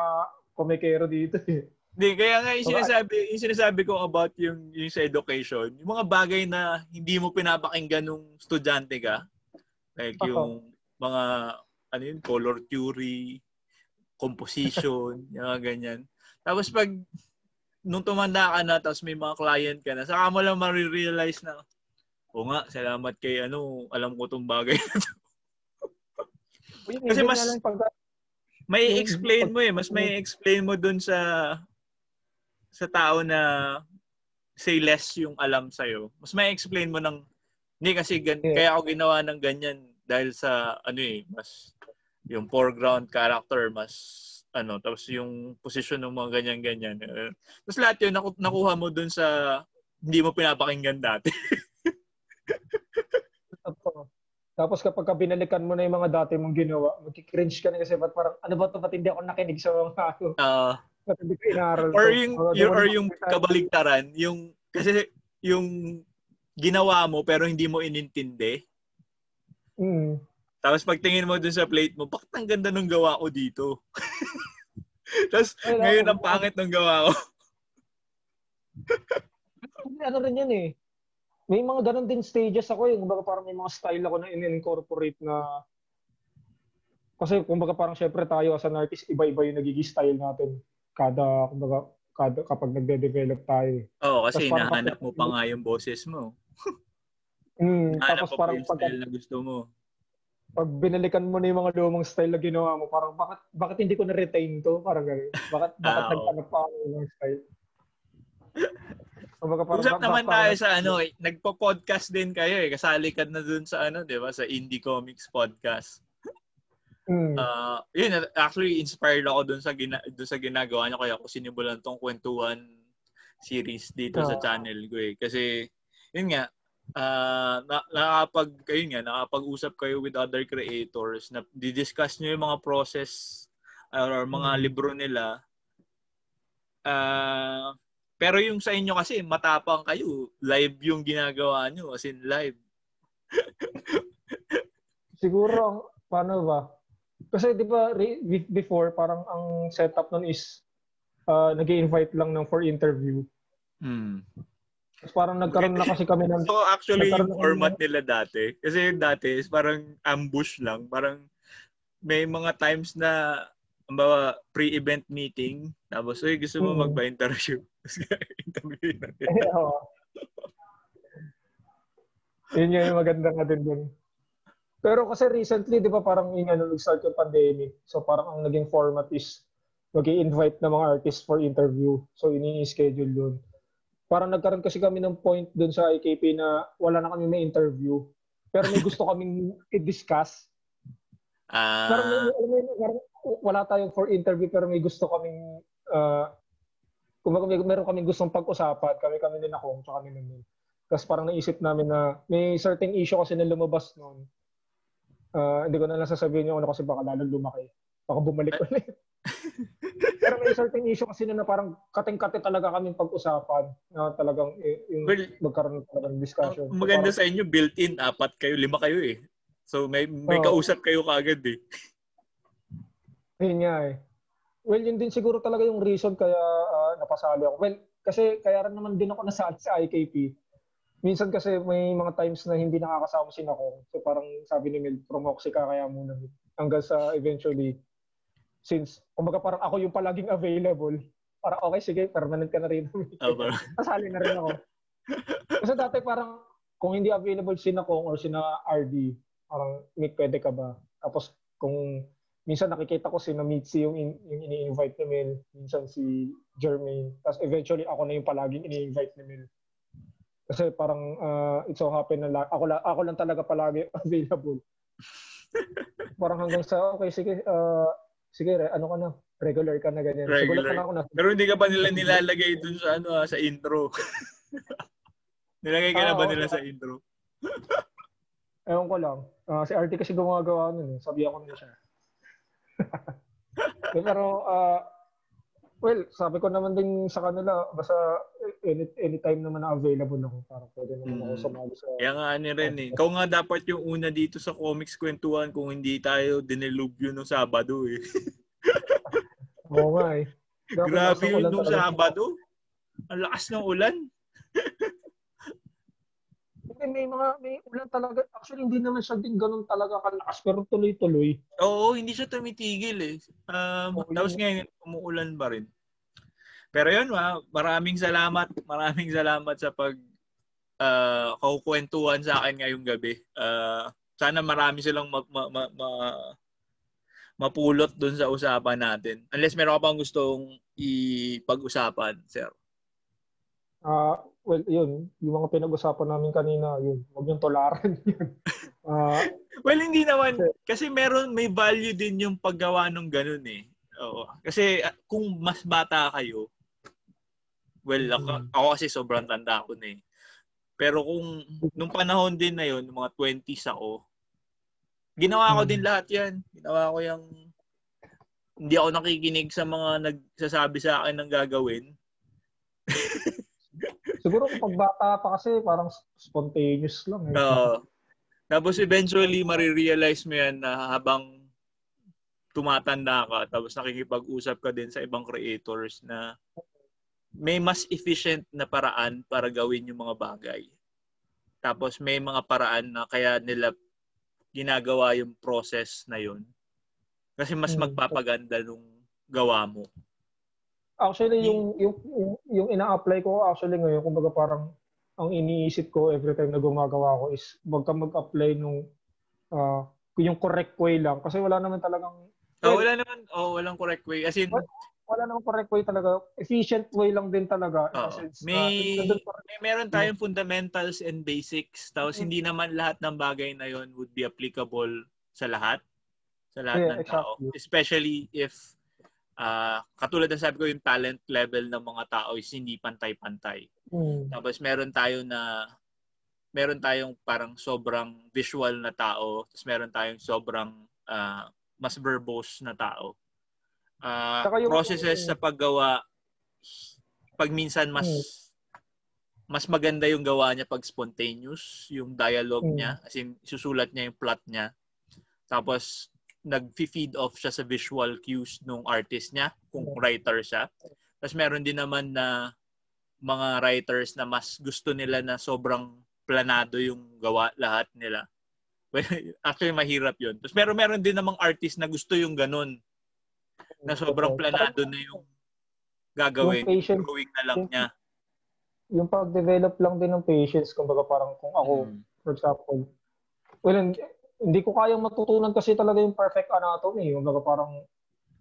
komikero dito eh. Hindi, kaya nga yung sinasabi, yung sinasabi ko about yung, yung sa education, yung mga bagay na hindi mo pinapakinggan nung estudyante ka, like yung mga, ano yun, color theory, composition, yung mga ganyan. Tapos pag, nung tumanda ka na, tapos may mga client ka na, saka mo lang marirealize na, o nga, salamat kay ano, alam ko tong bagay na to. Kasi mas, pag, may explain mo eh. Mas may explain mo dun sa sa tao na say less yung alam sa'yo. Mas may explain mo ng hindi kasi gan- yeah. kaya ako ginawa ng ganyan dahil sa ano eh mas yung foreground character mas ano tapos yung position ng mga ganyan ganyan. Uh, tapos lahat yun naku- nakuha mo dun sa hindi mo pinapakinggan dati. Tapos kapag ka binalikan mo na yung mga dati mong ginawa, magki-cringe ka na kasi ba't parang, ano ba ito, ba't hindi ako nakinig sa mga ano? Uh, ba't hindi ko inaral Or yung, so, yung, or yung kabaligtaran, yung, kasi yung ginawa mo pero hindi mo inintindi. Mm. Tapos pagtingin mo dun sa plate mo, bakit ang ganda ng gawa ko dito? Tapos ngayon ang pangit ng gawa ko. ano rin yan eh. May mga ganun din stages ako eh. Kumbaga parang may mga style ako na in-incorporate na kasi kumbaga parang syempre tayo as an artist, iba-iba yung nagiging style natin. Kada, kumbaga, kada, kapag nagde-develop tayo. eh. Oo, kasi Tapos parang hinahanap kapag- mo pa nga yung boses mo. Mm, tapos pa parang yung pag, style na gusto mo. pag binalikan mo na yung mga lumang style na ginawa mo, parang bakit bakit hindi ko na-retain to? Parang gano'n. Bakit, bakit Ah, nagtanap pa ako ng style? Kumbaga parang, Usap naman tayo sa ano, eh, nagpo-podcast din kayo eh. Kasali ka na dun sa ano, 'di ba, sa Indie Comics podcast. Mm, Uh, yun, actually inspired ako dun sa gina, dun sa ginagawa niyo kaya ako sinimulan tong kwentuhan series dito sa Ah. channel ko eh. Kasi yun nga, uh, na, nakapag kayo nga, nakapag-usap kayo with other creators na di-discuss niyo yung mga process or mga Mm. libro nila. Ah, pero yung sa inyo kasi matapang kayo, live yung ginagawa niyo, as in live. siguro, paano ba? Kasi di ba re- be- before, parang ang setup nun is uh, nag invite lang ng for interview. Hmm. Tapos parang nagkaroon na kasi kami ng... So actually yung format nila dati, kasi yung dati is parang ambush lang, parang may mga times na Kumbawa, pre-event meeting, tapos, uy, gusto mo Mm. magpa-interview. Tapos, interview natin. Oo. Yun yung maganda nga din dun. Pero kasi recently, di ba parang yung ano, nag-start yung pandemic. So parang ang naging format is mag invite ng mga artists for interview. So ini-schedule yun. Parang nagkaroon kasi kami ng point dun sa IKP na wala na kami may interview. Pero may gusto kaming i-discuss. Pero may, Ah, alam mo yun, parang wala tayong for interview pero may gusto kaming uh, kung may, meron kaming gustong pag-usapan, kami kami ni Nakong tsaka ni Mimil. Tapos parang naisip namin na may certain issue kasi na lumabas noon. Ah, hindi ko na lang sasabihin yung ano kasi baka lalong lumaki. Baka bumalik ulit. Pero may certain issue kasi na, na parang kating-kate talaga kaming pag-usapan na talagang eh, yung well, magkaroon talaga ng discussion. ang maganda So, sa inyo, built-in, apat kayo, lima kayo eh. So, may, may Oo. kausap kayo kaagad eh. parang, yun nga eh. Well, yun din siguro talaga yung reason kaya ah, napasali ako. Well, kasi kaya rin naman din ako nasali sa IKP. Minsan kasi may mga times na hindi nakakasama si Nakong. So parang sabi ni Mel, promoxy ka kaya muna. Hanggang sa eventually, since kumbaga parang ako yung palaging available, parang okay, sige, permanent ka na rin. Ah, parang- Kasali na rin ako. Kasi dati parang kung hindi available si Nakong or si na RD, parang Mick, pwede ka ba? Tapos kung minsan nakikita ko si na Mitzi yung, in, yung ini-invite ni Mel, minsan si Jermaine. Tapos eventually ako na yung palaging ini-invite ni Mel. Kasi parang uh, it so happen na la- ako, la- ako lang talaga palagi available. parang hanggang sa, okay, sige, uh, sige, re- ano ka na, regular ka na ganyan. Regular. Sigulat na ako na. Pero hindi ka pa nila nilalagay dun sa ano ah, sa intro. Nilagay ka na Ah, ba oo. nila sa intro? Ewan ko lang. Ah, si RT kasi gumagawa nun eh. Sabi ako na siya. Eh, Pero, ah, well, sabi ko naman din sa kanila, basta any, anytime naman na available ako, parang pwede naman ako Mm. sumali sa... Kaya nga ano rin eh. Ikaw nga dapat yung una dito sa comics kwentuhan kung hindi tayo dinilubyo nung Sabado eh. Oo nga eh. Grabe yun nung. Sabado. Ang lakas ng ulan. Hindi, may mga, may ulan talaga. Actually, hindi naman siya din ganun talaga kalakas, pero tuloy-tuloy. Oo, hindi siya tumitigil eh. Um, Oo, tapos yun. ngayon, umuulan pa rin. Pero yun, ma, maraming salamat. Maraming salamat sa pag uh, kukwentuhan sa akin ngayong gabi. Uh, sana marami silang ma, ma, ma, ma- mapulot dun sa usapan natin. Unless meron ka pang gustong ipag-usapan, sir. Ah, well, yun. Yung mga pinag-usapan namin kanina, yun. Huwag yung tolaran yun. Ah, Well, hindi naman. Kasi meron, may value din yung paggawa ng ganun eh. Oo. Kasi ah, kung mas bata kayo, well, ako, Mm. ako kasi sobrang tanda ko na eh. Pero kung nung panahon din na yun, mga 20s ako, ginawa ko Mm. din lahat yan. Ginawa ko yung hindi ako nakikinig sa mga nagsasabi sa akin ng gagawin. siguro kapag bata pa kasi, parang spontaneous lang eh. Oo. tapos eventually, marirealize mo yan na habang tumatanda ka, tapos nakikipag-usap ka din sa ibang creators na may mas efficient na paraan para gawin yung mga bagay. Tapos may mga paraan na kaya nila ginagawa yung process na yun. Kasi mas Hmm. magpapaganda nung gawa mo. Actually, yung, yung, yung, yung ina-apply ko actually ngayon, kumbaga parang ang iniisip ko every time na gumagawa ko is wag ka mag-apply nung ah, yung correct way lang. Kasi wala naman talagang Oh, wala naman, oh, walang correct way. As in, What? wala namang correct way talaga. Efficient way lang din talaga. Oo. sense May- rin- may meron tayong fundamentals and basics. Tapos hindi naman lahat ng bagay na yon would be applicable sa lahat. Sa lahat Yeah, ng tao. exactly. Especially if ah katulad ng sabi ko yung talent level ng mga tao is hindi pantay-pantay. Hmm. Tapos meron tayo na meron tayong parang sobrang visual na tao, tapos meron tayong sobrang ah, mas verbose na tao. Ah, Saka yung- processes sa paggawa pag minsan mas Hmm. mas maganda yung gawa niya pag spontaneous, yung dialogue Hmm. niya, as in susulat niya yung plot niya. Tapos nag-feed off siya sa visual cues nung artist niya, kung Hmm. writer siya. Tapos meron din naman na mga writers na mas gusto nila na sobrang planado yung gawa lahat nila. Actually, mahirap yun. Tapos meron, meron din namang artist na gusto yung ganun, na sobrang planado na yung gagawin. Yung patience, drawing na lang yung- niya. Yung pag-develop lang din ng patience, kumbaga parang kung ako, Mm. for example, well, hindi, ko kayang matutunan kasi talaga yung perfect anatomy. Kumbaga parang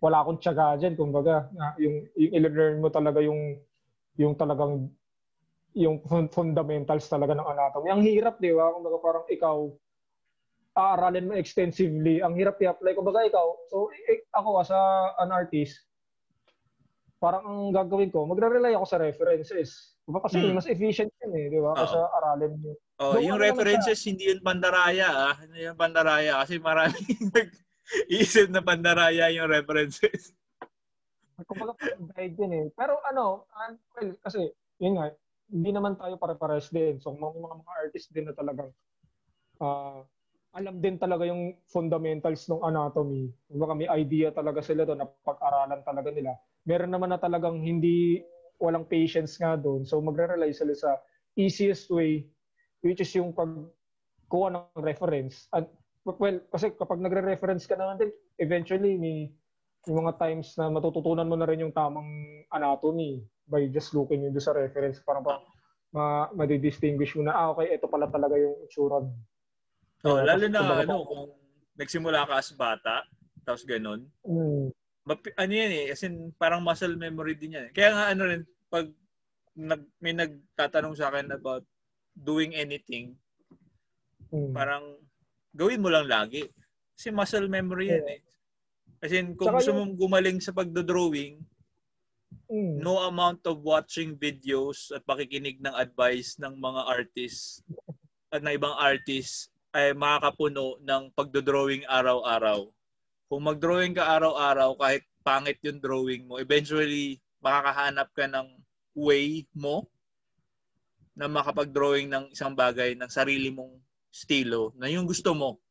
wala akong tiyaga dyan. Kumbaga, yung, yung i-learn mo talaga yung yung talagang yung fun- fundamentals talaga ng anatomy. Ang hirap, di ba? Kumbaga parang ikaw, aaralin mo extensively. Ang hirap i-apply. Kumbaga ikaw, so eh, ako as a, an artist, parang ang gagawin ko, magre-rely ako sa references. Diba? Kasi Hmm. mas efficient yun eh, di ba? Kasi aralin mo. Oh, Doon yung ano references hindi yun pandaraya ah. Hindi yun pandaraya kasi maraming nag-iisip na pandaraya yung references. Kumbaga guide yun eh. Pero ano, well, kasi, yun nga, hindi naman tayo pare-pares din. So, mga, mga, mga artist din na talagang ah, alam din talaga yung fundamentals ng anatomy. Kumbaga may idea talaga sila doon na pag-aralan talaga nila. Meron naman na talagang hindi walang patience nga doon. So magre-rely sila sa easiest way which is yung pagkuha ng reference. At well, kasi kapag nagre-reference ka naman din, eventually may yung mga times na matututunan mo na rin yung tamang anatomy by just looking into sa reference para pa ma ma-distinguish mo na ah okay ito pala talaga yung itsura. Oh, Diba? lalo na kumbaga ano pa- kung nagsimula ka as bata, tapos ganun. Mm. Ano yan eh, as in parang muscle memory din yan. Kaya nga ano rin, pag nag, may nagtatanong sa akin about doing anything, Mm. parang gawin mo lang lagi. Kasi muscle memory yan eh. As in, kung Tsaka gusto yung- mong gumaling sa pagdodrawing, Mm. no amount of watching videos at pakikinig ng advice ng mga artists at na ibang artists ay makakapuno ng pagdodrawing araw-araw. Kung mag-drawing ka araw-araw, kahit pangit yung drawing mo, eventually makakahanap ka ng way mo na makapag-drawing ng isang bagay ng sarili mong estilo na yung gusto mo.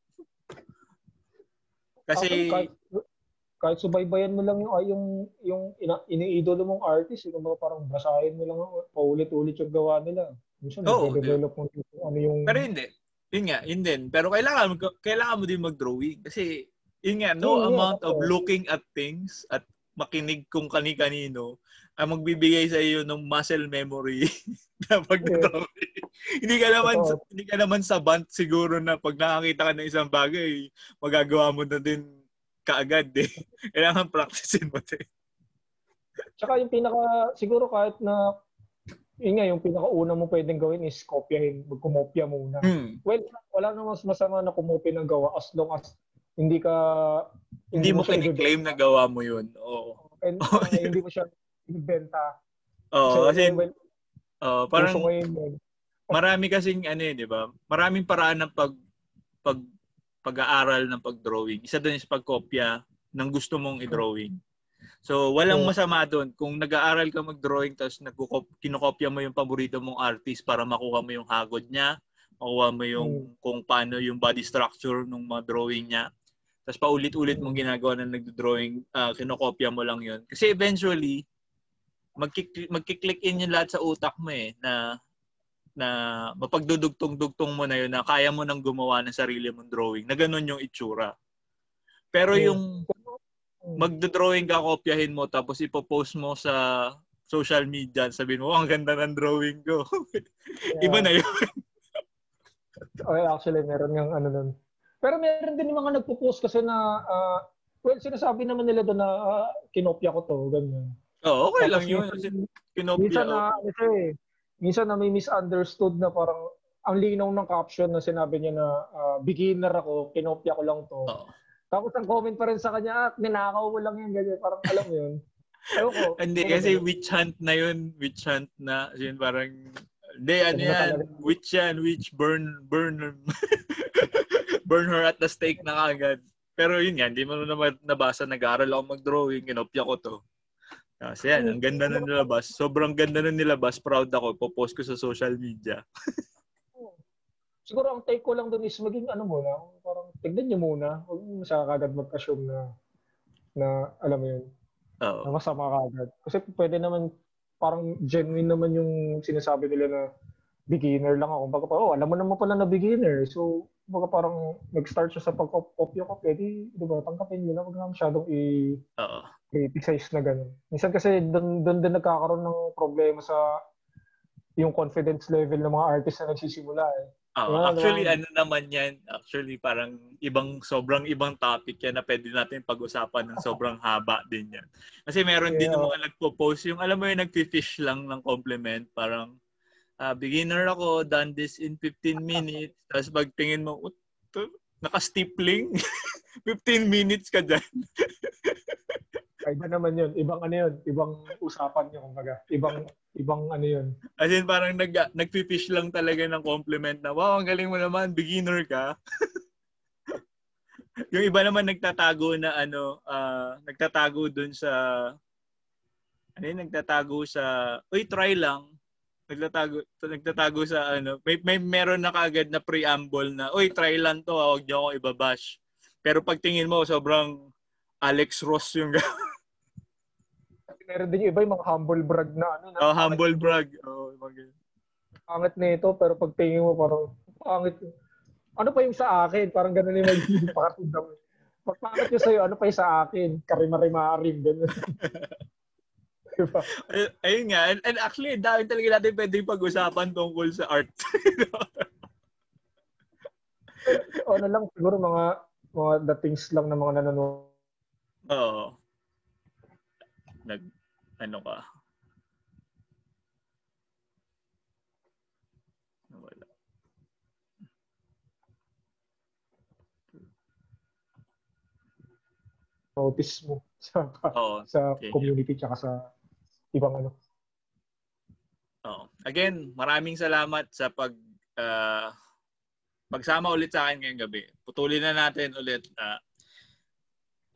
Kasi, kahit, kahit subaybayan mo lang yung ah, yung yung ina, iniidolo mong artist, yung mga parang basahin mo lang paulit-ulit yung gawa nila. Minsan Oo, develop mo yung ano yung pero hindi. Yun nga, yun din. Pero kailangan, kailangan mo din mag-drawing. Kasi, yun nga, no Yeah, yeah, amount of oo. looking at things at makinig kung kani-kanino ang magbibigay sa iyo ng muscle memory na pag-drawing. hindi ka naman Oo. hindi ka naman sabant siguro na pag nakakita ka ng isang bagay, magagawa mo na din kaagad eh. Kailangan practicein mo din. Tsaka yung pinaka siguro kahit na yun nga, yung pinakauna mo pwedeng gawin is kopyahin, magkumopya muna. Hmm. Well, wala namang mas masama na kumopya ng gawa as long as hindi ka Hindi mo siya kiniklaim na gawa mo yun. Oo. and, Oh, uh, hindi mo siya ibenta. Oo, kasi well, oo, parang ngayon yun. marami kasing ano eh, di ba? Maraming paraan ng pag pag pag-aaral ng pag-drawing. Isa doon is pagkopya ng gusto mong i-drawing. So, walang masama doon. Kung nag-aaral ka mag-drawing tapos kinokopya mo yung paborito mong artist para makuha mo yung hagod niya, makuha mo yung kung paano yung body structure ng mga drawing niya. Tapos paulit-ulit mong ginagawa na nagdo-drawing, ah, kinokopya mo lang yun. Kasi eventually, magkik- magkiklik in yung lahat sa utak mo eh na na mapagdudugtong-dugtong mo na yun na kaya mo nang gumawa ng sarili mong drawing na ganun yung itsura. Pero yung magdo-drawing ka, kopyahin mo tapos ipopost mo sa social media, sabihin mo, "Oh, ang ganda ng drawing ko. Iba na yun. Okay, actually, meron yung ano nun. Pero meron din yung mga nagpo-post kasi na, ah, well, sinasabi naman nila doon na ah, kinopya ko to, ganyan. Oo, okay lang Tapos yun. minsan- Kasi kinopya. Minsan na, ano siya eh, minsan na may misunderstood na parang ang linaw ng caption na sinabi niya na ah, beginner ako, kinopya ko lang to. Oo. Tapos ang comment pa rin sa kanya, ah, ninakaw mo lang yan, ganyan. Parang alam mo yun. Ewan ko. Hindi, Ano kasi witch hunt na yun. Witch hunt na. Yun parang, hindi, ano Ano yan. Witch yan. Witch, burn, burn. burn her at the stake na kagad. Pero yun nga, hindi mo naman nabasa. Nag-aaral ako mag-drawing. Kinopya ko to. Kasi yan, ang ganda na nilabas. Sobrang ganda na nilabas. Proud ako. Popost ko sa social media. Siguro ang take ko lang doon is maging ano muna, parang tignan niyo muna. Huwag mo kagad mag-assume na, na alam mo yun, Oo. na masama kagad. Kasi pwede naman, parang genuine naman yung sinasabi nila na beginner lang ako. Baga pa, oh, alam mo naman pala na beginner. So, baga parang nag-start siya sa pag-copy ko, pwede, di ba, tangkapin nyo na, huwag na masyadong i- Oo. criticize na gano'n. Minsan kasi doon doon din nagkakaroon ng problema sa yung confidence level ng mga artist na nagsisimula eh. Oo. Wala, Actually, wala. ano naman yan? Actually, parang ibang, sobrang ibang topic yan na pwede natin pag-usapan ng sobrang haba din yan. Kasi meron din Yeah. ng mga nagpo-post, yung alam mo yung nagfi-fish lang ng compliment, parang, ah, beginner ako, done this in 15 minutes, tapos pagtingin mo, "What the- naka-stippling? 15 minutes ka dyan. Iba naman yun. Ibang ano yun. Ibang usapan yun, kumbaga. Ibang, ibang ano yun. As in, parang nag, nagfi-fish lang talaga ng compliment na, wow, ang galing mo naman, beginner ka. yung iba naman nagtatago na ano, ah, nagtatago dun sa, ano yun, nagtatago sa, uy, try lang. Nagtatago, nagtatago sa ano, may, may meron na kagad na preamble na, uy, try lang to, ah, huwag niyo akong ibabash. Pero pagtingin mo, sobrang Alex Ross yung Meron din yung iba yung mga humble brag na ano. Na, oh, humble brag. Oh, mga. Pangit nito, pero pag tingin mo parang, pangit. Ano pa yung sa akin? Parang ganun yung magiging pakatundang. Pag pangit yung sa'yo, ano pa yung sa akin? Karimari-marim, ganun. diba? Ay- Ayun nga. And, and actually, dahil talaga natin pwedeng pag-usapan tungkol sa art. O ano lang, siguro mga mga the things lang ng mga nanonood. Oo. Nag, ano ka? Wala. notice mo sa Oo. sa Okay. community tsaka sa ibang ano. Oo. Again, maraming salamat sa pag ah, pagsama ulit sa akin ngayong gabi. Putulin na natin ulit. ah,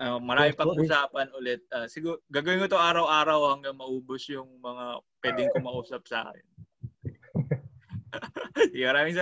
ah, marami pang usapan ulit. Ah, siguro, gagawin ko to araw-araw hanggang maubos yung mga pwedeng kumausap sa akin. Maraming